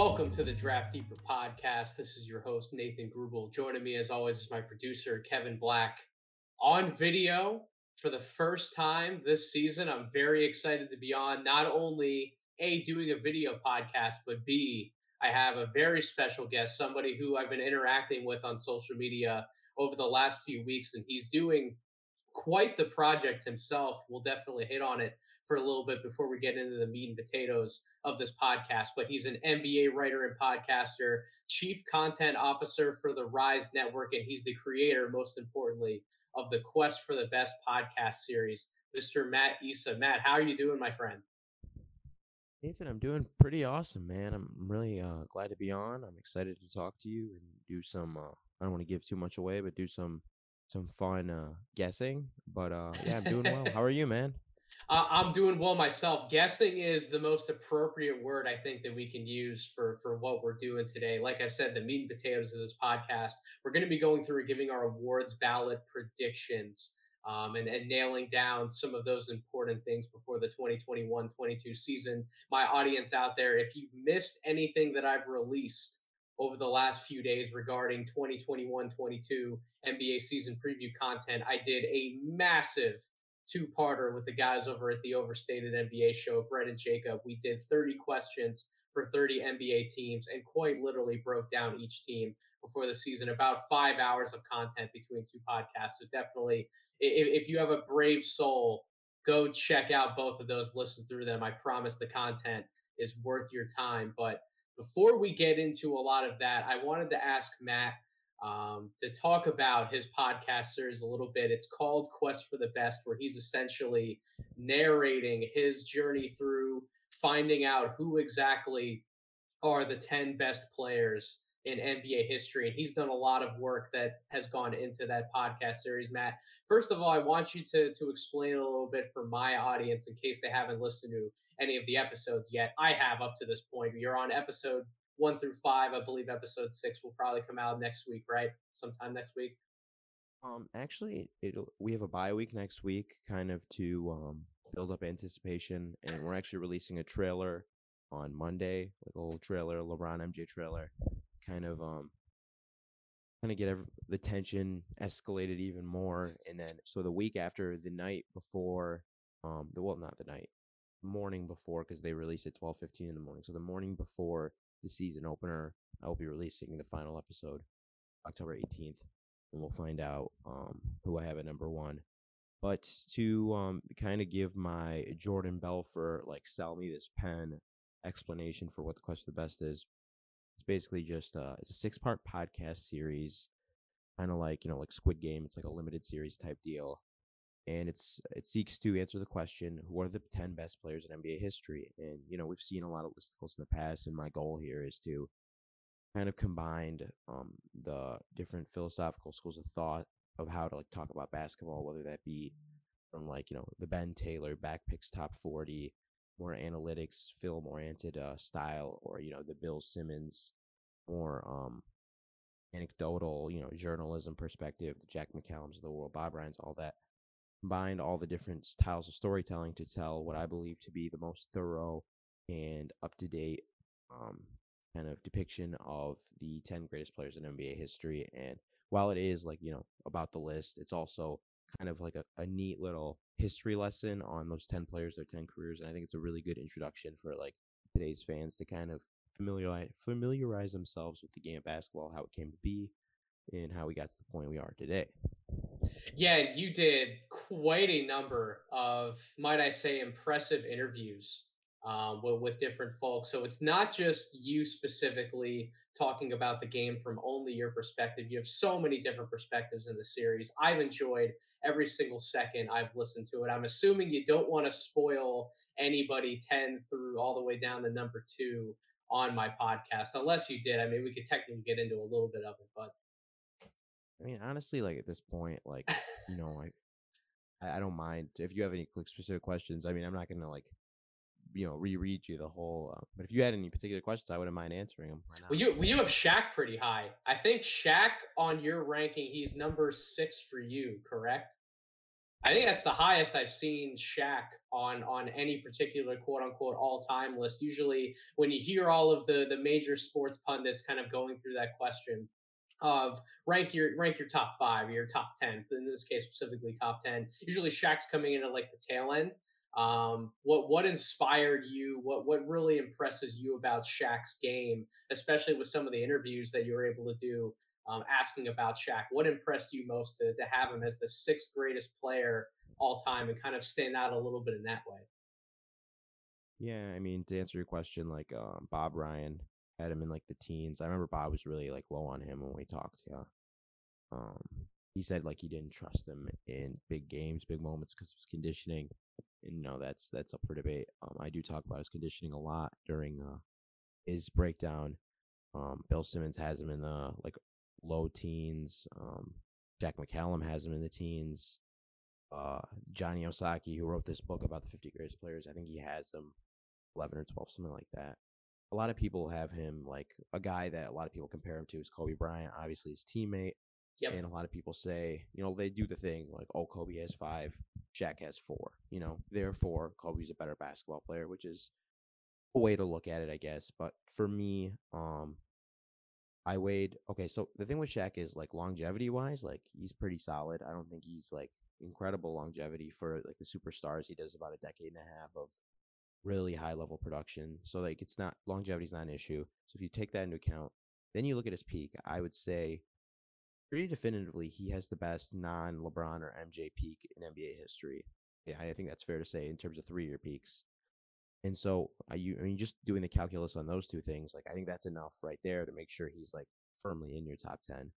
Welcome to the Draft Deeper podcast. This is your host, Nathan Grubel. Joining me, as always, is my producer, Kevin Black. On video for the first time this season, I'm very excited to be on not only A, doing a video podcast, but B, I have a very special guest, somebody who I've been interacting with on social media over the last few weeks, and he's doing quite the project himself. We'll definitely hit on it for a little bit before we get into the meat and potatoes of this podcast. But he's an NBA writer and podcaster, chief content officer for the Rise Network, and he's the creator, most importantly, of the Quest for the Best podcast series, Mr. Matt Issa. Matt, how are you doing, my friend? Nathan, I'm doing pretty awesome, man. I'm really uh, glad to be on. I'm excited to talk to you and do some. Uh, I don't want to give too much away, but do some some fun uh, guessing. But uh, yeah, I'm doing well. How are you, man? Uh, I'm doing well myself. Guessing is the most appropriate word I think that we can use for for what we're doing today. Like I said, the meat and potatoes of this podcast, we're going to be going through giving our awards ballot predictions. Um, and, and nailing down some of those important things before the 2021 22 season. My audience out there, if you've missed anything that I've released over the last few days regarding 2021 22 NBA season preview content, I did a massive two parter with the guys over at the Overstated NBA show, Brett and Jacob. We did 30 questions for 30 NBA teams and quite literally broke down each team before the season. About five hours of content between two podcasts. So definitely, if, if you have a brave soul, go check out both of those, listen through them. I promise the content is worth your time. But before we get into a lot of that, I wanted to ask Matt um, to talk about his podcast series a little bit. It's called Quest for the Best, where he's essentially narrating his journey through finding out who exactly are the 10 best players in NBA history. And he's done a lot of work that has gone into that podcast series, Matt. First of all, I want you to, to explain a little bit for my audience in case they haven't listened to any of the episodes yet. I have up to this point. You're on episode one through five. I believe episode six will probably come out next week, right? Sometime next week. Um, actually, it we have a bye week next week, kind of to um build up anticipation, and we're actually releasing a trailer on Monday, like a little trailer, LeBron MJ trailer, kind of um kind of get every, the tension escalated even more, and then so the week after, the night before, um, the well, not the night, morning before, because they release at twelve fifteen in the morning, so the morning before the season opener. I will be releasing the final episode October 18th, and we'll find out um, who I have at number one. But to um, kind of give my Jordan Belfort, like, sell me this pen explanation for what the quest of the best is, it's basically just uh, it's a six part podcast series, kind of like you know like Squid Game. It's like a limited series type deal and it's it seeks to answer the question who are the 10 best players in NBA history? And you know we've seen a lot of listicles in the past and my goal here is to kind of combine um, the different philosophical schools of thought of how to like talk about basketball whether that be from like you know the Ben Taylor Backpicks top 40 more analytics film oriented uh, style or you know the Bill Simmons more um anecdotal you know journalism perspective the Jack McCallums of the world Bob Ryans all that combined all the different styles of storytelling to tell what I believe to be the most thorough and up to date um, kind of depiction of the 10 greatest players in NBA history. And while it is like, you know, about the list, it's also kind of like a, a neat little history lesson on those 10 players, their 10 careers. And I think it's a really good introduction for like today's fans to kind of familiarize, familiarize themselves with the game of basketball, how it came to be, and how we got to the point we are today. Yeah, you did quite a number of, might I say, impressive interviews um, with, with different folks. So it's not just you specifically talking about the game from only your perspective. You have so many different perspectives in the series. I've enjoyed every single second I've listened to it. I'm assuming you don't want to spoil anybody 10 through all the way down to number two on my podcast, unless you did. I mean, we could technically get into a little bit of it, but I mean, honestly, like at this point, like you know, I I don't mind if you have any specific questions. I mean, I'm not gonna like you know reread you the whole. Uh, but if you had any particular questions, I wouldn't mind answering them. Well, you well, you have Shaq pretty high. I think Shaq on your ranking, he's number six for you, correct? I think that's the highest I've seen Shaq on on any particular quote unquote all time list. Usually, when you hear all of the the major sports pundits kind of going through that question of rank your rank your top five, your top ten. So in this case, specifically top ten. Usually, Shaq's coming in at like the tail end. Um, what what inspired you? What what really impresses you about Shaq's game, especially with some of the interviews that you were able to do um, asking about Shaq. What impressed you most to, to have him as the sixth greatest player all time and kind of stand out a little bit in that way? Yeah, I mean, to answer your question, like um, Bob Ryan had him in like the teens. I remember Bob was really like low on him when we talked. Yeah, um, he said like he didn't trust him in big games, big moments because of his conditioning. And you know that's that's up for debate. Um, I do talk about his conditioning a lot during uh, his breakdown. Um, Bill Simmons has him in the like low teens. Um, Jack McCallum has him in the teens. Uh, Johnny Osaki, who wrote this book about the 50 greatest players, I think he has him 11 or 12, something like that. A lot of people have him like a guy that a lot of people compare him to is Kobe Bryant, obviously his teammate. Yep. And a lot of people say, you know, they do the thing like, oh, Kobe has five, Shaq has four. You know, therefore, Kobe's a better basketball player, which is a way to look at it, I guess. But for me, um, I weighed okay. So the thing with Shaq is like longevity wise, like he's pretty solid. I don't think he's like incredible longevity for like the superstars. He does about a decade and a half of really high level production. So like it's not longevity is not an issue. So if you take that into account, then you look at his peak. I would say pretty definitively he has the best non LeBron or MJ peak in NBA history. Yeah, I think that's fair to say in terms of three year peaks. And so, I, you, I mean, just doing the calculus on those two things, like I think that's enough right there to make sure he's like firmly in your top ten.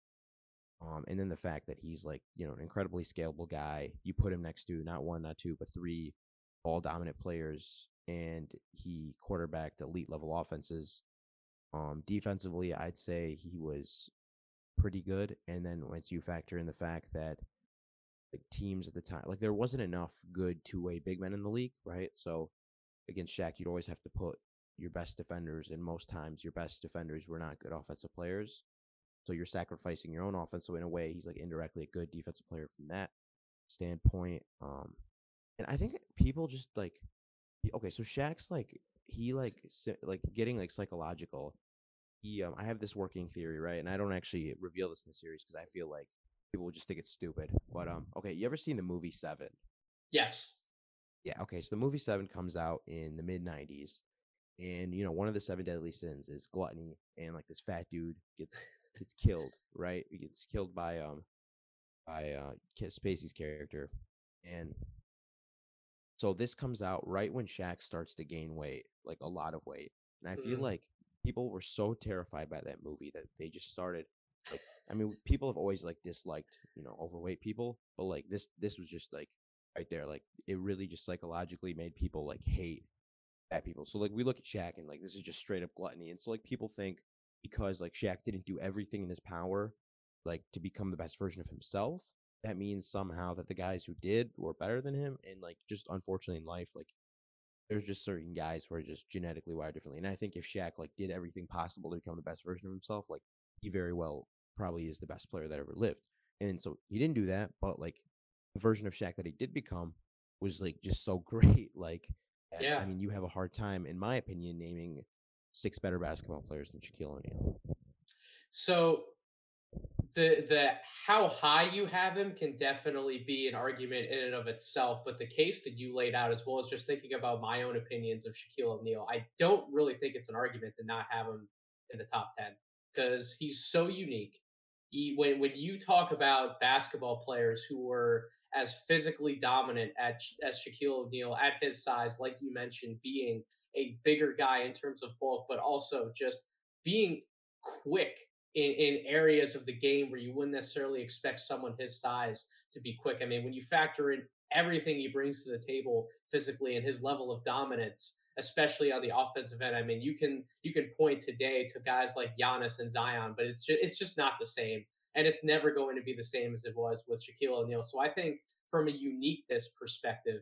Um, and then the fact that he's like you know an incredibly scalable guy. You put him next to not one, not two, but three ball dominant players, and he quarterbacked elite level offenses. Um, defensively, I'd say he was pretty good. And then once you factor in the fact that like teams at the time, like there wasn't enough good two way big men in the league, right? So against Shaq, you'd always have to put your best defenders, and most times your best defenders were not good offensive players. So you're sacrificing your own offense. So in a way, he's like indirectly a good defensive player from that standpoint. Um, and I think people just like, okay, so Shaq's like he like like getting like psychological. He, um, I have this working theory, right? And I don't actually reveal this in the series because I feel like people will just think it's stupid. But um, okay, you ever seen the movie Seven? Yes. Yeah, okay. So the movie Seven comes out in the mid '90s, and you know one of the seven deadly sins is gluttony, and like this fat dude gets gets killed, right? He gets killed by um by uh Spacey's character, and so this comes out right when Shaq starts to gain weight, like a lot of weight, and I feel mm-hmm. like people were so terrified by that movie that they just started like I mean people have always like disliked you know overweight people, but like this this was just like right there. Like it really just psychologically made people like hate fat people. So like we look at Shaq and like this is just straight up gluttony. And so like people think because like Shaq didn't do everything in his power like to become the best version of himself, that means somehow that the guys who did were better than him. And like just unfortunately in life, like there's just certain guys who are just genetically wired differently. And I think if Shaq like did everything possible to become the best version of himself, like he very well probably is the best player that ever lived. And so he didn't do that, but like the version of Shaq that he did become was like just so great. Like, yeah, I mean, you have a hard time, in my opinion, naming six better basketball players than Shaquille O'Neal. So the the how high you have him can definitely be an argument in and of itself, but the case that you laid out, as well as just thinking about my own opinions of Shaquille O'Neal, I don't really think it's an argument to not have him in the top ten because he's so unique. He, when when you talk about basketball players who were as physically dominant at, as Shaquille O'Neal at his size, like you mentioned, being a bigger guy in terms of bulk, but also just being quick in, in areas of the game where you wouldn't necessarily expect someone his size to be quick. I mean, when you factor in everything he brings to the table physically and his level of dominance, especially on the offensive end, I mean, you can you can point today to guys like Giannis and Zion, but it's just it's just not the same and it's never going to be the same as it was with Shaquille O'Neal. So I think from a uniqueness perspective,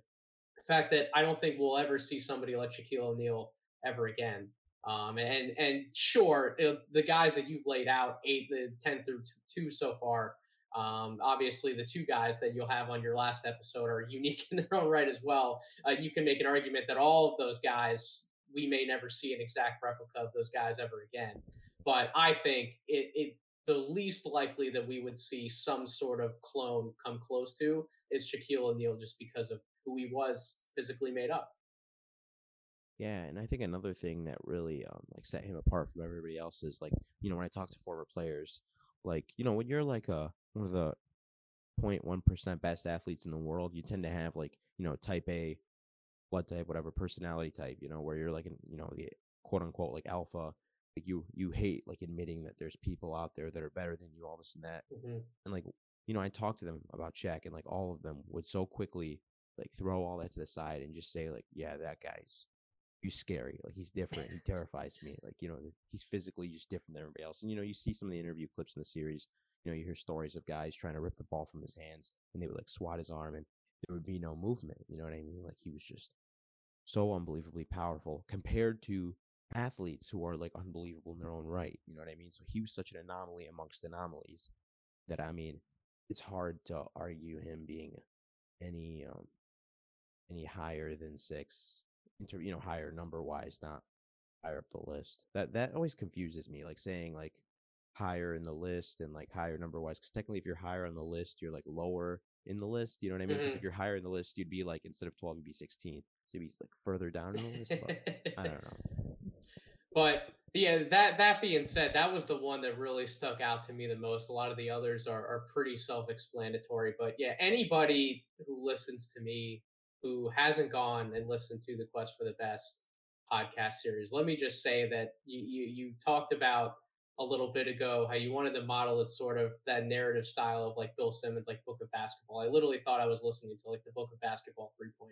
the fact that I don't think we'll ever see somebody like Shaquille O'Neal ever again. Um, and and sure, it, the guys that you've laid out, eight, the ten through two so far, Um, obviously, the two guys that you'll have on your last episode are unique in their own right as well. Uh, you can make an argument that all of those guys, we may never see an exact replica of those guys ever again. But I think it, it the least likely that we would see some sort of clone come close to is Shaquille O'Neal just because of who he was physically made up. Yeah, and I think another thing that really um like set him apart from everybody else is like, you know, when I talk to former players, like, you know, when you're like a one of the 0.1% best athletes in the world, you tend to have like, you know, type A blood type, whatever personality type, you know, where you're like, you know, the quote unquote like alpha, like you you hate like admitting that there's people out there that are better than you, all this and that. Mm-hmm. And like, you know, I talked to them about Shaq and like all of them would so quickly like throw all that to the side and just say like, yeah, that guy's he's scary. Like he's different. He terrifies me. Like you know, he's physically just different than everybody else. And you know, you see some of the interview clips in the series. You know, you hear stories of guys trying to rip the ball from his hands, and they would like swat his arm, and there would be no movement. You know what I mean? Like he was just so unbelievably powerful compared to athletes who are like unbelievable in their own right. You know what I mean? So he was such an anomaly amongst anomalies that I mean, it's hard to argue him being any um any higher than six inter, you know, higher number wise, not higher up the list. That that always confuses me. Like saying like higher in the list and like higher number wise, because technically, if you're higher on the list, you're like lower in the list. You know what I mean? Because mm-hmm. if you're higher in the list, you'd be like instead of 12, you'd be 16. So you'd be like further down in the list. I don't know. But yeah, that that being said, that was the one that really stuck out to me the most. A lot of the others are are pretty self-explanatory. But yeah, anybody who listens to me who hasn't gone and listened to the Quest for the Best podcast series, let me just say that you you, you talked about a little bit ago how you wanted to model it sort of that narrative style of like Bill Simmons, like Book of Basketball. I literally thought I was listening to like the Book of Basketball 3.0.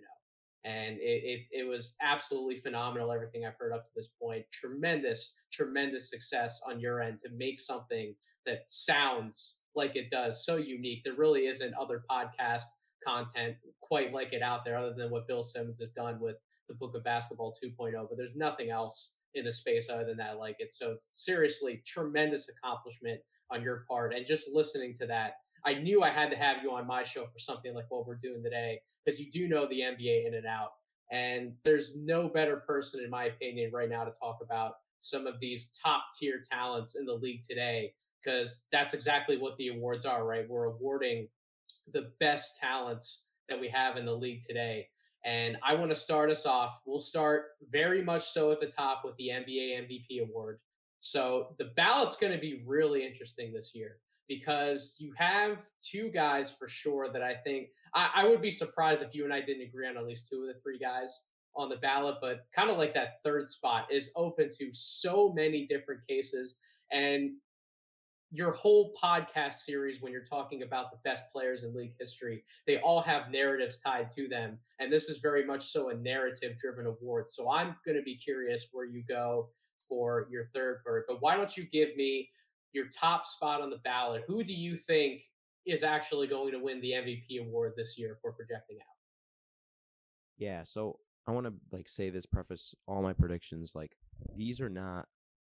And it, it, it was absolutely phenomenal, everything I've heard up to this point. Tremendous, tremendous success on your end to make something that sounds like it does, so unique. There really isn't other podcast content quite like it out there other than what Bill Simmons has done with the Book of Basketball 2.0, but there's nothing else in the space other than that like it. So seriously, tremendous accomplishment on your part. And just listening to that, I knew I had to have you on my show for something like what we're doing today because you do know the NBA in and out. And there's no better person, in my opinion, right now to talk about some of these top tier talents in the league today because that's exactly what the awards are, right? We're awarding the best talents that we have in the league today. And I want to start us off. We'll start very much so at the top with the NBA MVP award. So the ballot's going to be really interesting this year because you have two guys for sure that I think I, I, would be surprised if you and I didn't agree on at least two of the three guys on the ballot, but kind of like that third spot is open to so many different cases. And your whole podcast series when you're talking about the best players in league history they all have narratives tied to them and this is very much so a narrative driven award. So i'm going to be curious where you go for your third bird but why don't you give me your top spot on the ballot? Who do you think is actually going to win the mvp award this year for projecting out? Yeah so i want to like say this preface all my predictions like these are not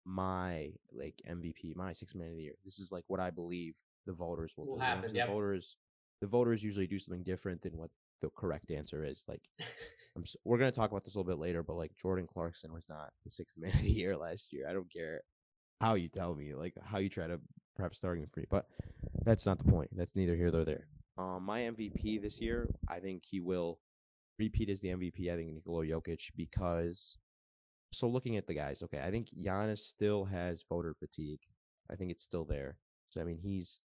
my like MVP, my six man of the year. This is like what I believe the voters will, will do. Happen, yep. The voters, the voters usually do something different than what the correct answer is. Like, I'm, we're gonna talk about this a little bit later, but like Jordan Clarkson was not the sixth man of the year last year. I don't care how you tell me, like how you try to perhaps starting for me, but that's not the point. That's neither here nor there. Um, my MVP this year, I think he will repeat as the MVP. I think Nikola Jokic because so looking at the guys, okay, I think Giannis still has voter fatigue. I think it's still there. So I mean, he's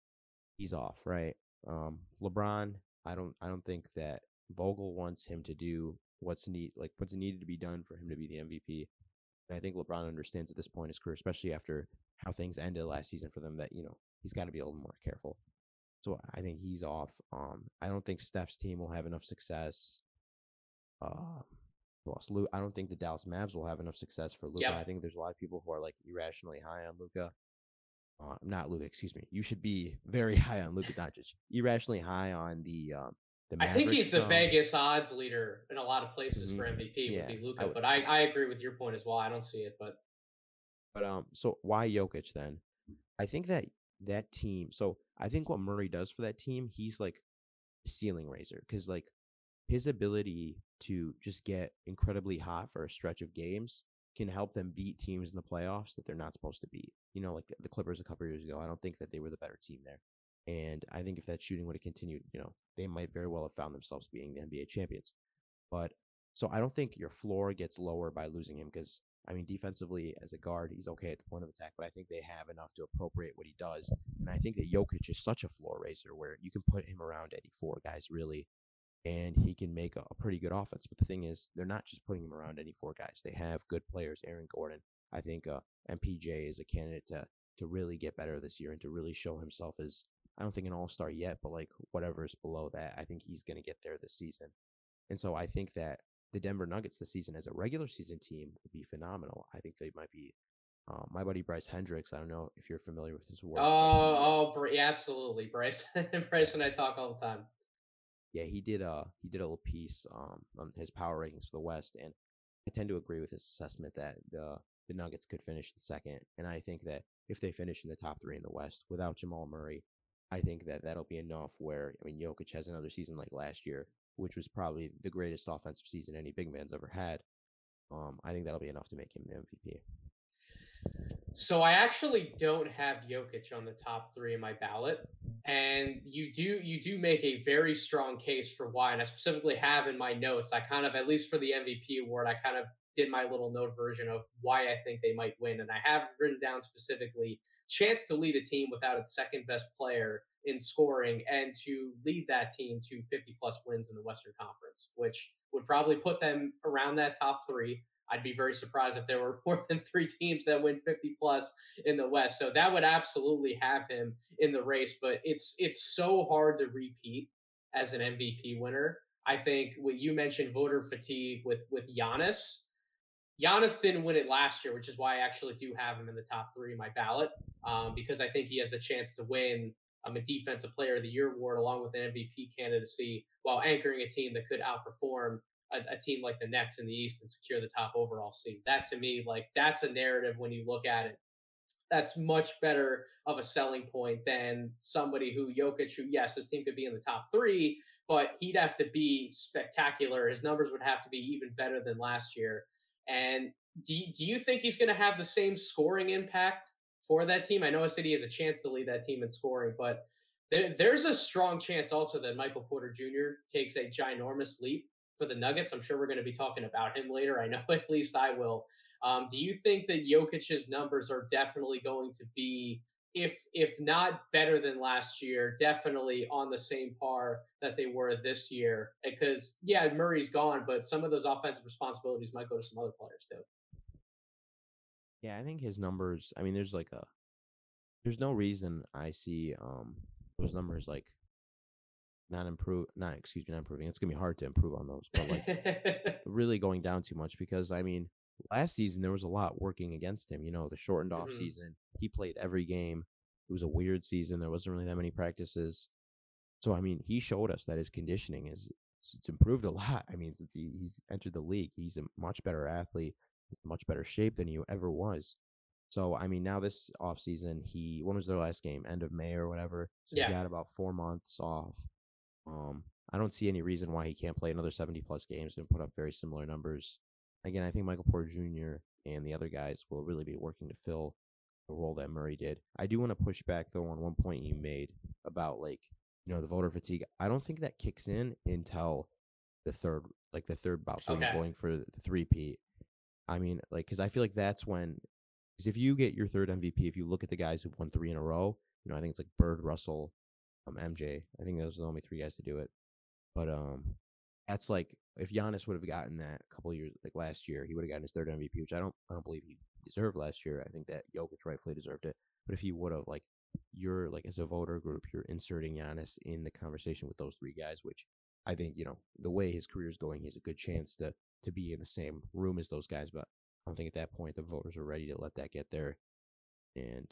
he's off, right? Um, LeBron, I don't I don't think that Vogel wants him to do what's need like what's needed to be done for him to be the MVP. And I think LeBron understands at this point in his career, especially after how things ended last season for them, that you know he's got to be a little more careful. So I think he's off. Um, I don't think Steph's team will have enough success. Um, lost Luke. I don't think the Dallas Mavs will have enough success for Luka. Yep. I think there's a lot of people who are like irrationally high on Luka. Uh, not Luka, excuse me. You should be very high on Luka Doncic. Irrationally high on the um, the I think he's the um, Vegas odds leader in a lot of places mm-hmm. for MVP yeah, would be Luka. But I, I agree with your point as well. I don't see it, but but um, so why Jokic then? I think that that team. So I think what Murray does for that team, he's like ceiling raiser because like his ability to just get incredibly hot for a stretch of games can help them beat teams in the playoffs that they're not supposed to beat. You know, like the Clippers a couple years ago, I don't think that they were the better team there. And I think if that shooting would have continued, you know, they might very well have found themselves being the NBA champions. But so I don't think your floor gets lower by losing him because I mean defensively as a guard he's okay at the point of attack, but I think they have enough to appropriate what he does. And I think that Jokic is such a floor raiser where you can put him around any four guys really, and he can make a, a pretty good offense. But the thing is, they're not just putting him around any four guys. They have good players. Aaron Gordon, I think, uh, MPJ is a candidate to to really get better this year and to really show himself as I don't think an all star yet, but like whatever is below that, I think he's going to get there this season. And so I think that the Denver Nuggets this season as a regular season team would be phenomenal. I think they might be. Um, my buddy Bryce Hendricks. I don't know if you're familiar with his work. Oh, oh, yeah, absolutely, Bryce. Bryce and I talk all the time. Yeah, he did. Uh, he did a little piece um, on his power rankings for the West, and I tend to agree with his assessment that the the Nuggets could finish in second. And I think that if they finish in the top three in the West without Jamal Murray, I think that that'll be enough. Where I mean, Jokic has another season like last year, which was probably the greatest offensive season any big man's ever had. Um, I think that'll be enough to make him the MVP. So I actually don't have Jokic on the top three in my ballot, and you do you do make a very strong case for why. And I specifically have in my notes. I kind of at least for the MVP award, I kind of did my little note version of why I think they might win, and I have written down specifically chance to lead a team without its second best player in scoring and to lead that team to 50 plus wins in the Western Conference, which would probably put them around that top three. I'd be very surprised if there were more than three teams that win 50 plus in the West. So that would absolutely have him in the race, but it's it's so hard to repeat as an MVP winner. I think what you mentioned voter fatigue with with Giannis. Giannis didn't win it last year, which is why I actually do have him in the top three in my ballot um, because I think he has the chance to win um, a Defensive Player of the Year award along with an MVP candidacy while anchoring a team that could outperform a, a, team like the Nets in the East and secure the top overall seed. That to me, like that's a narrative when you look at it. That's much better of a selling point than somebody who Jokic, who yes, his team could be in the top three, but he'd have to be spectacular. His numbers would have to be even better than last year. And do you, do you think he's going to have the same scoring impact for that team? I know a city has a chance to lead that team in scoring, but there, there's a strong chance also that Michael Porter Jr. takes a ginormous leap for the Nuggets. I'm sure we're going to be talking about him later. I know at least I will. Um, do you think that Jokic's numbers are definitely going to be, if if not better than last year, definitely on the same par that they were this year? Because yeah, Murray's gone, but some of those offensive responsibilities might go to some other players too. Yeah, I think his numbers. I mean, there's like a, there's no reason I see um those numbers like not improve, not excuse me, not improving. It's gonna be hard to improve on those, but like really going down too much because I mean, last season there was a lot working against him. You know, the shortened off mm-hmm. season, he played every game. It was a weird season. There wasn't really that many practices. So I mean, he showed us that his conditioning is it's improved a lot. I mean, since he, he's entered the league, he's a much better athlete much better shape than he ever was. So I mean, now this off season, he when was their last game? End of May or whatever. So yeah. he got about four months off. Um, I don't see any reason why he can't play another seventy plus games and put up very similar numbers. Again, I think Michael Porter Jr. and the other guys will really be working to fill the role that Murray did. I do want to push back though on one point you made about like you know the voter fatigue. I don't think that kicks in until the third, like the third bout. So okay. going for the three-peat. I mean, like, because I feel like that's when, because if you get your third MVP, if you look at the guys who've won three in a row, you know, I think it's like Bird, Russell, um, MJ. I think those are the only three guys to do it. But um, that's like if Giannis would have gotten that a couple years, like last year, he would have gotten his third MVP, which I don't, I don't believe he deserved last year. I think that Jokic rightfully deserved it. But if he would have, like, you're like as a voter group, you're inserting Giannis in the conversation with those three guys, which I think you know the way his career is going, he has a good chance to to be in the same room as those guys. But I don't think at that point the voters are ready to let that get there. And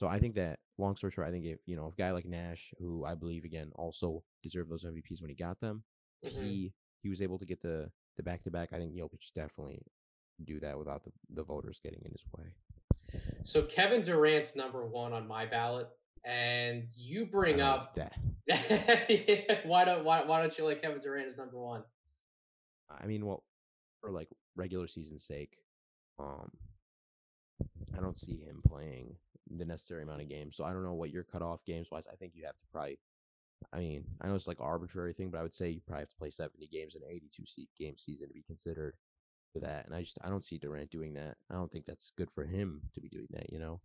so I think that long story short, I think if you know, if a guy like Nash, who I believe again also deserved those MVPs when he got them, mm-hmm. he he was able to get the the back to back. I think Jokic definitely do that without the, the voters getting in his way. So Kevin Durant's number one on my ballot. and you bring up that. why don't why, why don't you like Kevin Durant as number one? I mean, well, for like regular season sake, um, I don't see him playing the necessary amount of games. So I don't know what your cutoff games wise. I think you have to probably. I mean, I know it's like arbitrary thing, but I would say you probably have to play seventy games in an eighty-two game season to be considered for that. And I just I don't see Durant doing that. I don't think that's good for him to be doing that. You know.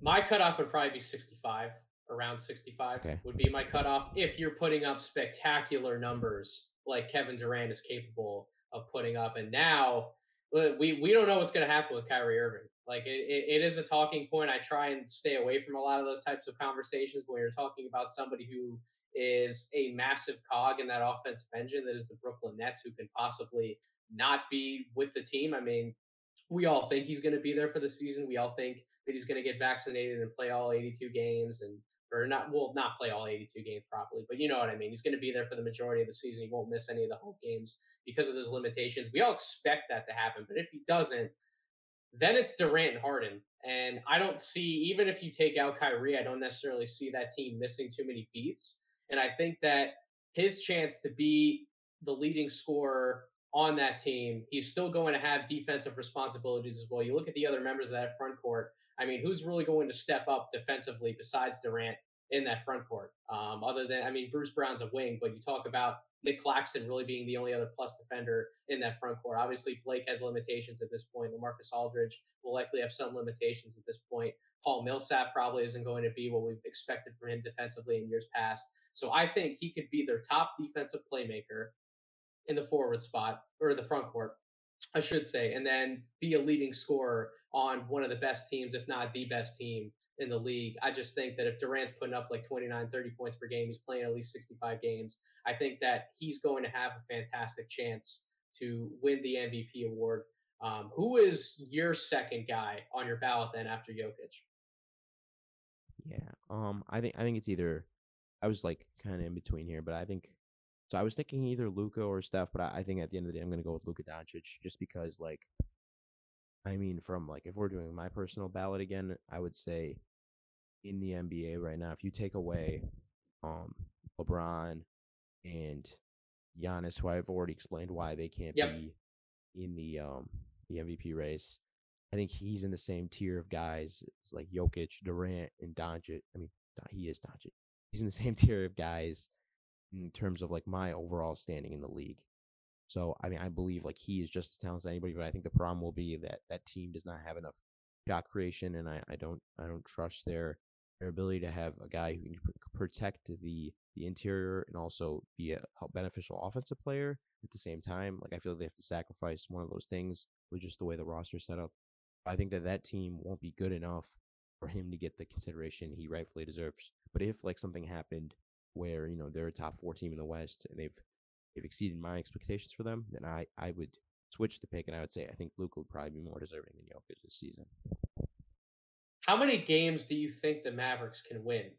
My cutoff would probably be sixty-five. Around sixty-five Okay. would be my cutoff if you're putting up spectacular numbers like Kevin Durant is capable of putting up. And now uh, we we don't know what's going to happen with Kyrie Irving. Like it, it, it is a talking point. I try and stay away from a lot of those types of conversations. But when you're talking about somebody who is a massive cog in that offensive engine that is the Brooklyn Nets, who can possibly not be with the team. I mean, we all think he's going to be there for the season. We all think that he's going to get vaccinated and play all 82 games and or not will not play all 82 games properly, but you know what I mean. He's going to be there for the majority of the season. He won't miss any of the home games because of those limitations. We all expect that to happen, but if he doesn't, then it's Durant and Harden. And I don't see, even if you take out Kyrie, I don't necessarily see that team missing too many beats. And I think that his chance to be the leading scorer on that team, he's still going to have defensive responsibilities as well. You look at the other members of that front court. I mean, who's really going to step up defensively besides Durant in that front court? Um, other than, I mean, Bruce Brown's a wing, but you talk about Nic Claxton really being the only other plus defender in that front court. Obviously, Blake has limitations at this point. LaMarcus Aldridge will likely have some limitations at this point. Paul Millsap probably isn't going to be what we've expected from him defensively in years past. So I think he could be their top defensive playmaker in the forward spot or the front court, I should say, and then be a leading scorer on one of the best teams, if not the best team in the league. I just think that if Durant's putting up like 29, 30 points per game, he's playing at least 65 games. I think that he's going to have a fantastic chance to win the MVP award. Um, who is your second guy on your ballot then after Jokic? Yeah. Um. I think I think it's either. I was like kind of in between here, but I think. So I was thinking either Luka or Steph, but I, I think at the end of the day I'm gonna go with Luka Doncic just because like. I mean, from like if we're doing my personal ballot again, I would say in the NBA right now, if you take away um LeBron and Giannis, who I've already explained why they can't Yep. be in the um the MVP race, I think he's in the same tier of guys. It's like Jokic, Durant, and Doncic. I mean, he is Doncic. He's in the same tier of guys in terms of like my overall standing in the league. So I mean, I believe like he is just as talented as anybody, but I think the problem will be that that team does not have enough shot creation, and I, I don't I don't trust their their ability to have a guy who can pr- protect the the interior and also be a beneficial offensive player at the same time. Like I feel like they have to sacrifice one of those things with just the way the roster set up. I think that that team won't be good enough for him to get the consideration he rightfully deserves. But if like something happened where you know they're a top four team in the West and they've they've exceeded my expectations for them, then I I would switch the pick and I would say I think Luke would probably be more deserving than Jokic this season. How many games do you think the Mavericks can win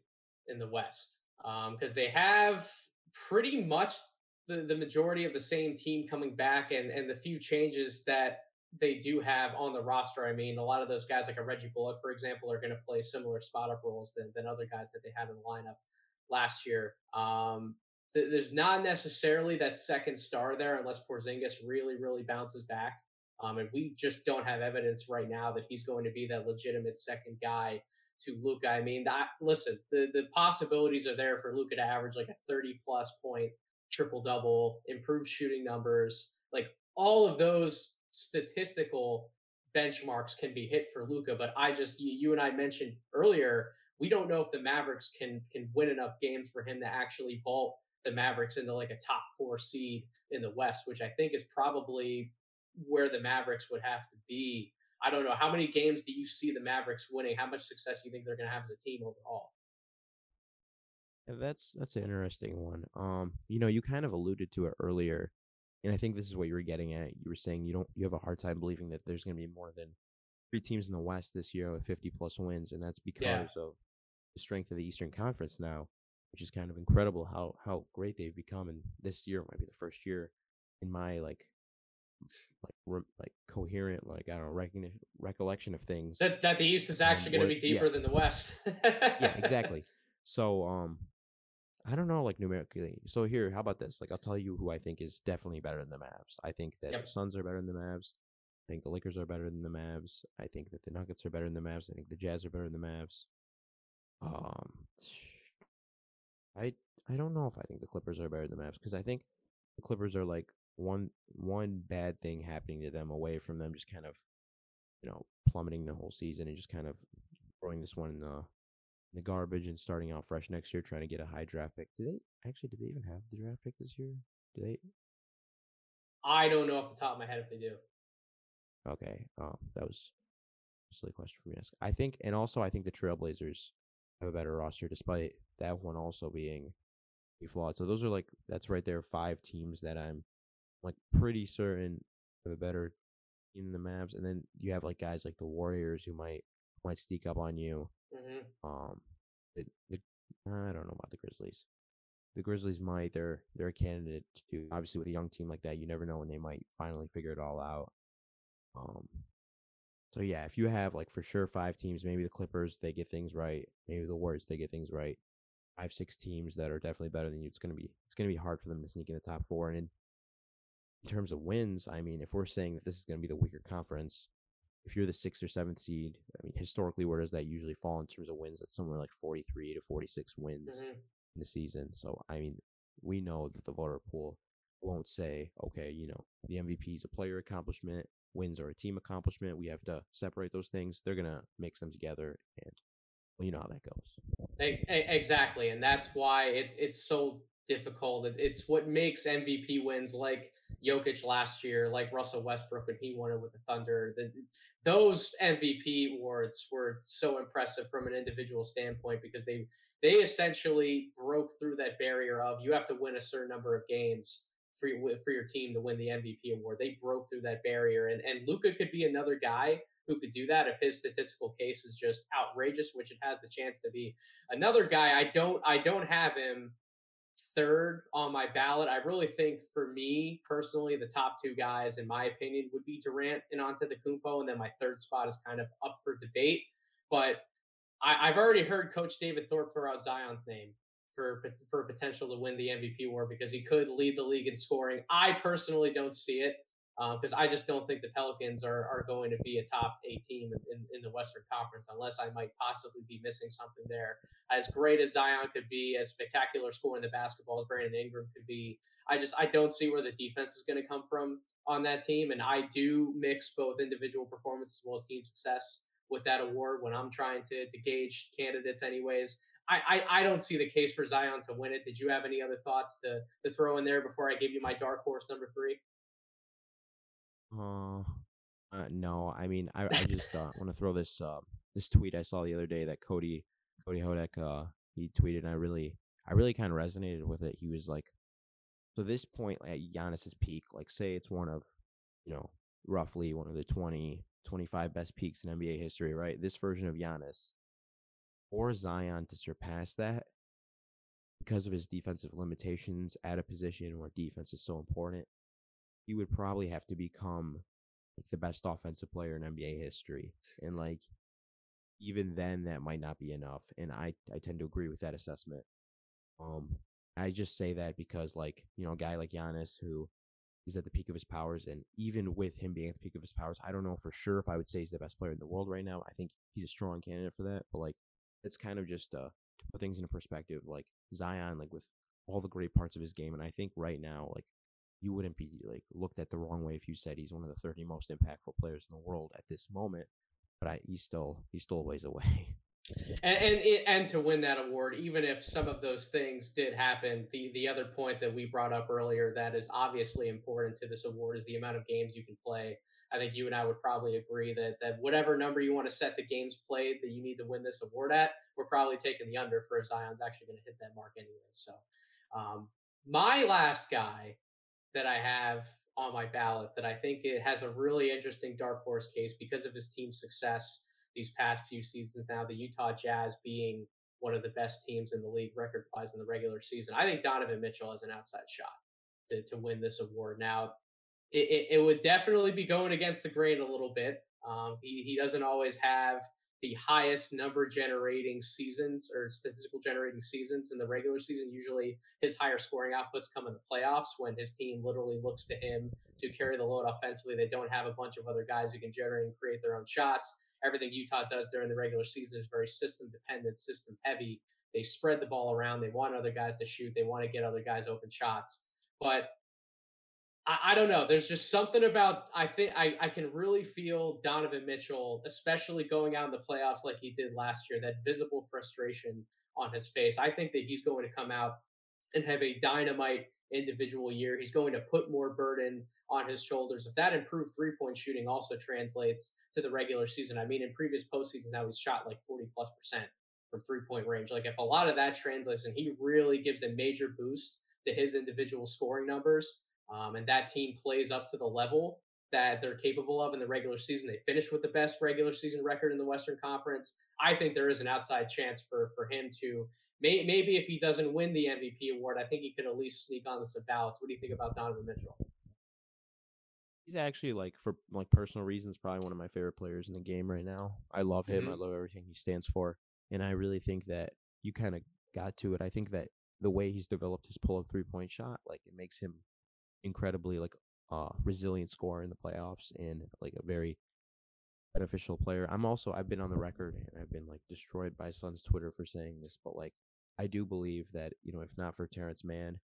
in the West? Um, because they have pretty much the, the majority of the same team coming back and, and the few changes that they do have on the roster. I mean, a lot of those guys, like a Reggie Bullock, for example, are going to play similar spot up roles than, than other guys that they had in the lineup last year. Um, th- there's not necessarily that second star there unless Porzingis really, really bounces back. Um, and we just don't have evidence right now that he's going to be that legitimate second guy to Luka. I mean, listen, the, the possibilities are there for Luka to average like a 30 plus point triple double, improved shooting numbers, like all of those statistical benchmarks can be hit for Luka. But I just, you, you and I mentioned earlier, we don't know if the Mavericks can can win enough games for him to actually vault the Mavericks into like a top four seed in the West, which I think is probably where the Mavericks would have to be. I don't know. How many games do you see the Mavericks winning? How much success do you think they're going to have as a team overall? That's that's an interesting one. Um, you know, you kind of alluded to it earlier, and I think this is what you were getting at. You were saying you don't you have a hard time believing that there's going to be more than three teams in the West this year with 50 plus wins, and that's because Yeah. of the strength of the Eastern Conference now, which is kind of incredible how how great they've become. And this year might be the first year in my like like re- like coherent like I don't know recognition recollection of things. That that the East is actually um, going to be deeper yeah. than the West. yeah, exactly. So um, I don't know like numerically. So here, how about this? Like I'll tell you who I think is definitely better than the Mavs. I think that yep. the Suns are better than the Mavs. I think the Lakers are better than the Mavs. I think that the Nuggets are better than the Mavs. I think the Jazz are better than the Mavs. Um, I I don't know if I think the Clippers are better than the Mavs because I think the Clippers are like one one bad thing happening to them away from them just kind of you know plummeting the whole season and just kind of throwing this one in the in the garbage and starting out fresh next year trying to get a high draft pick. Do they actually? Do they even have the draft pick this year? Do they? I don't know off the top of my head if they do. Okay, um, that was a silly question for me to ask. I think, and also I think the Trailblazers have a better roster, despite that one also being flawed. So those are like that's right there five teams that I'm like pretty certain have a better team than the Mavs, and then you have like guys like the Warriors who might might sneak up on you. Mm-hmm. Um, the, the I don't know about the Grizzlies. The Grizzlies might they're they're a candidate to obviously with a young team like that you never know when they might finally figure it all out. Um, so yeah, if you have like for sure five teams, maybe the Clippers they get things right, maybe the Warriors they get things right. Five six teams that are definitely better than you. It's gonna be it's gonna be hard for them to sneak in the top four. And in, in terms of wins, I mean, if we're saying that this is gonna be the weaker conference, if you're the sixth or seventh seed, I mean, historically, where does that usually fall in terms of wins? That's somewhere like 43 to 46 wins mm-hmm. in the season. So, I mean, we know that the voter pool won't say, okay, you know, the MVP is a player accomplishment, wins are a team accomplishment. We have to separate those things. They're gonna mix them together, and well, you know how that goes. Exactly, and that's why it's it's so difficult. It's what makes MVP wins like Jokic last year, like Russell Westbrook when he won it with the Thunder. The, those MVP awards were so impressive from an individual standpoint because they they essentially broke through that barrier of you have to win a certain number of games for your, for your team to win the MVP award. They broke through that barrier, and and Luka could be another guy who could do that if his statistical case is just outrageous, which it has the chance to be. Another guy I don't I don't have him third on my ballot. I really think for me personally, the top two guys, in my opinion, would be Durant and Antetokounmpo, and then my third spot is kind of up for debate. But I, have already heard Coach David Thorpe throw out Zion's name for for potential to win the MVP award because he could lead the league in scoring. I personally don't see it because um, I just don't think the Pelicans are, are going to be a top eight team in, in, in, the Western Conference unless I might possibly be missing something there. As great as Zion could be, as spectacular scoring the basketball as Brandon Ingram could be, I just I don't see where the defense is going to come from on that team. And I do mix both individual performance as well as team success with that award when I'm trying to to gauge candidates. Anyways, I, I, I don't see the case for Zion to win it. Did you have any other thoughts to to throw in there before I give you my dark horse number three? Uh, uh no. I mean, I, I just uh, want to throw this uh, this tweet I saw the other day that Cody Cody Hodek uh he tweeted and I really I really kind of resonated with it. He was like, so this point at Giannis's peak, like say it's one of, you know, roughly one of the 20, 25 best peaks in NBA history, right? This version of Giannis, or Zion to surpass that because of his defensive limitations at a position where defense is so important, he would probably have to become like the best offensive player in NBA history. And like even then that might not be enough. And I I tend to agree with that assessment. Um I just say that because like, you know, a guy like Giannis who is at the peak of his powers and even with him being at the peak of his powers, I don't know for sure if I would say he's the best player in the world right now. I think he's a strong candidate for that, but like it's kind of just uh to put things into perspective, like Zion like with all the great parts of his game and I think right now like you wouldn't be like looked at the wrong way if you said he's one of the 30 most impactful players in the world at this moment. But I, he's still he's still ways away. And, and and to win that award, even if some of those things did happen, the the other point that we brought up earlier that is obviously important to this award is the amount of games you can play. I think you and I would probably agree that that whatever number you want to set the games played that you need to win this award at, we're probably taking the under for Zion's actually going to hit that mark anyway. So, um, my last guy that I have on my ballot that I think it has a really interesting dark horse case because of his team's success these past few seasons now, the Utah Jazz being one of the best teams in the league record wise in the regular season. I think Donovan Mitchell has an outside shot to, to win this award. Now, it, it, it would definitely be going against the grain a little bit. Um, he he doesn't always have the highest number generating seasons or statistical generating seasons in the regular season. Usually his higher scoring outputs come in the playoffs when his team literally looks to him to carry the load offensively. They don't have a bunch of other guys who can generate and create their own shots. Everything Utah does during the regular season is very system dependent, system heavy. They spread the ball around. They want other guys to shoot. They want to get other guys open shots. But I, I, don't know. There's just something about I think I, I can really feel Donovan Mitchell, especially going out in the playoffs like he did last year, that visible frustration on his face. I think that he's going to come out and have a dynamite individual year. He's going to put more burden on his shoulders. If that improved three point shooting also translates to the regular season, I mean, in previous postseasons now he's shot like 40 plus percent from three point range. Like if a lot of that translates and he really gives a major boost to his individual scoring numbers, um, and that team plays up to the level that they're capable of in the regular season. They finished with the best regular season record in the Western Conference. I think there is an outside chance for for him to may, maybe if he doesn't win the MVP award, I think he could at least sneak on the ballots. What do you think about Donovan Mitchell? He's actually like for like personal reasons, probably one of my favorite players in the game right now. I love him. Mm-hmm. I love everything he stands for, and I really think that you kind of got to it. I think that the way he's developed his pull up three point shot, like it makes him incredibly like uh resilient scorer in the playoffs and like a very beneficial player. I'm also I've been on the record and I've been like destroyed by Suns Twitter for saying this, but like I do believe that, you know, if not for Terance Mann,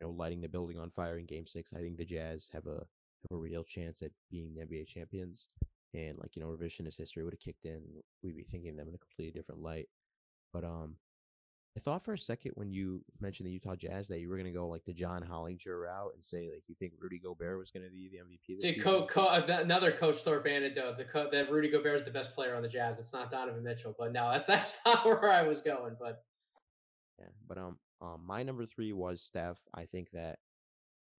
you know, lighting the building on fire in game six, I think the Jazz have a have a real chance at being the NBA champions. And like, you know, revisionist history would have kicked in. We'd be thinking of them in a completely different light. But um I thought for a second when you mentioned the Utah Jazz that you were going to go like the John Hollinger route and say like you think Rudy Gobert was going to be the MVP. This co- co- uh, another Coach Thorpe anecdote: the co- that Rudy Gobert is the best player on the Jazz. It's not Donovan Mitchell, but no, that's that's not where I was going. But yeah, but um, um, my number three was Steph. I think that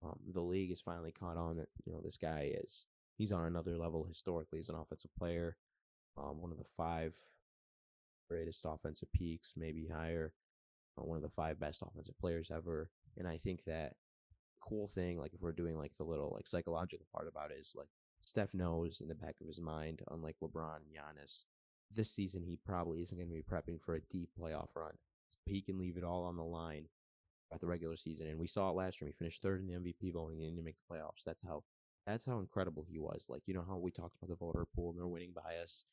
um the league is finally caught on that you know this guy is he's on another level historically as an offensive player. Um, one of the five greatest offensive peaks, maybe higher one of the five best offensive players ever. And I think that cool thing, like if we're doing like the little like psychological part about it, is like Steph knows in the back of his mind, unlike LeBron and Giannis, this season he probably isn't going to be prepping for a deep playoff run. He can leave it all on the line at the regular season. And we saw it last year. He finished third in the MVP voting and didn't make the playoffs. That's how that's how incredible he was. Like, you know how we talked about the voter pool and their winning bias.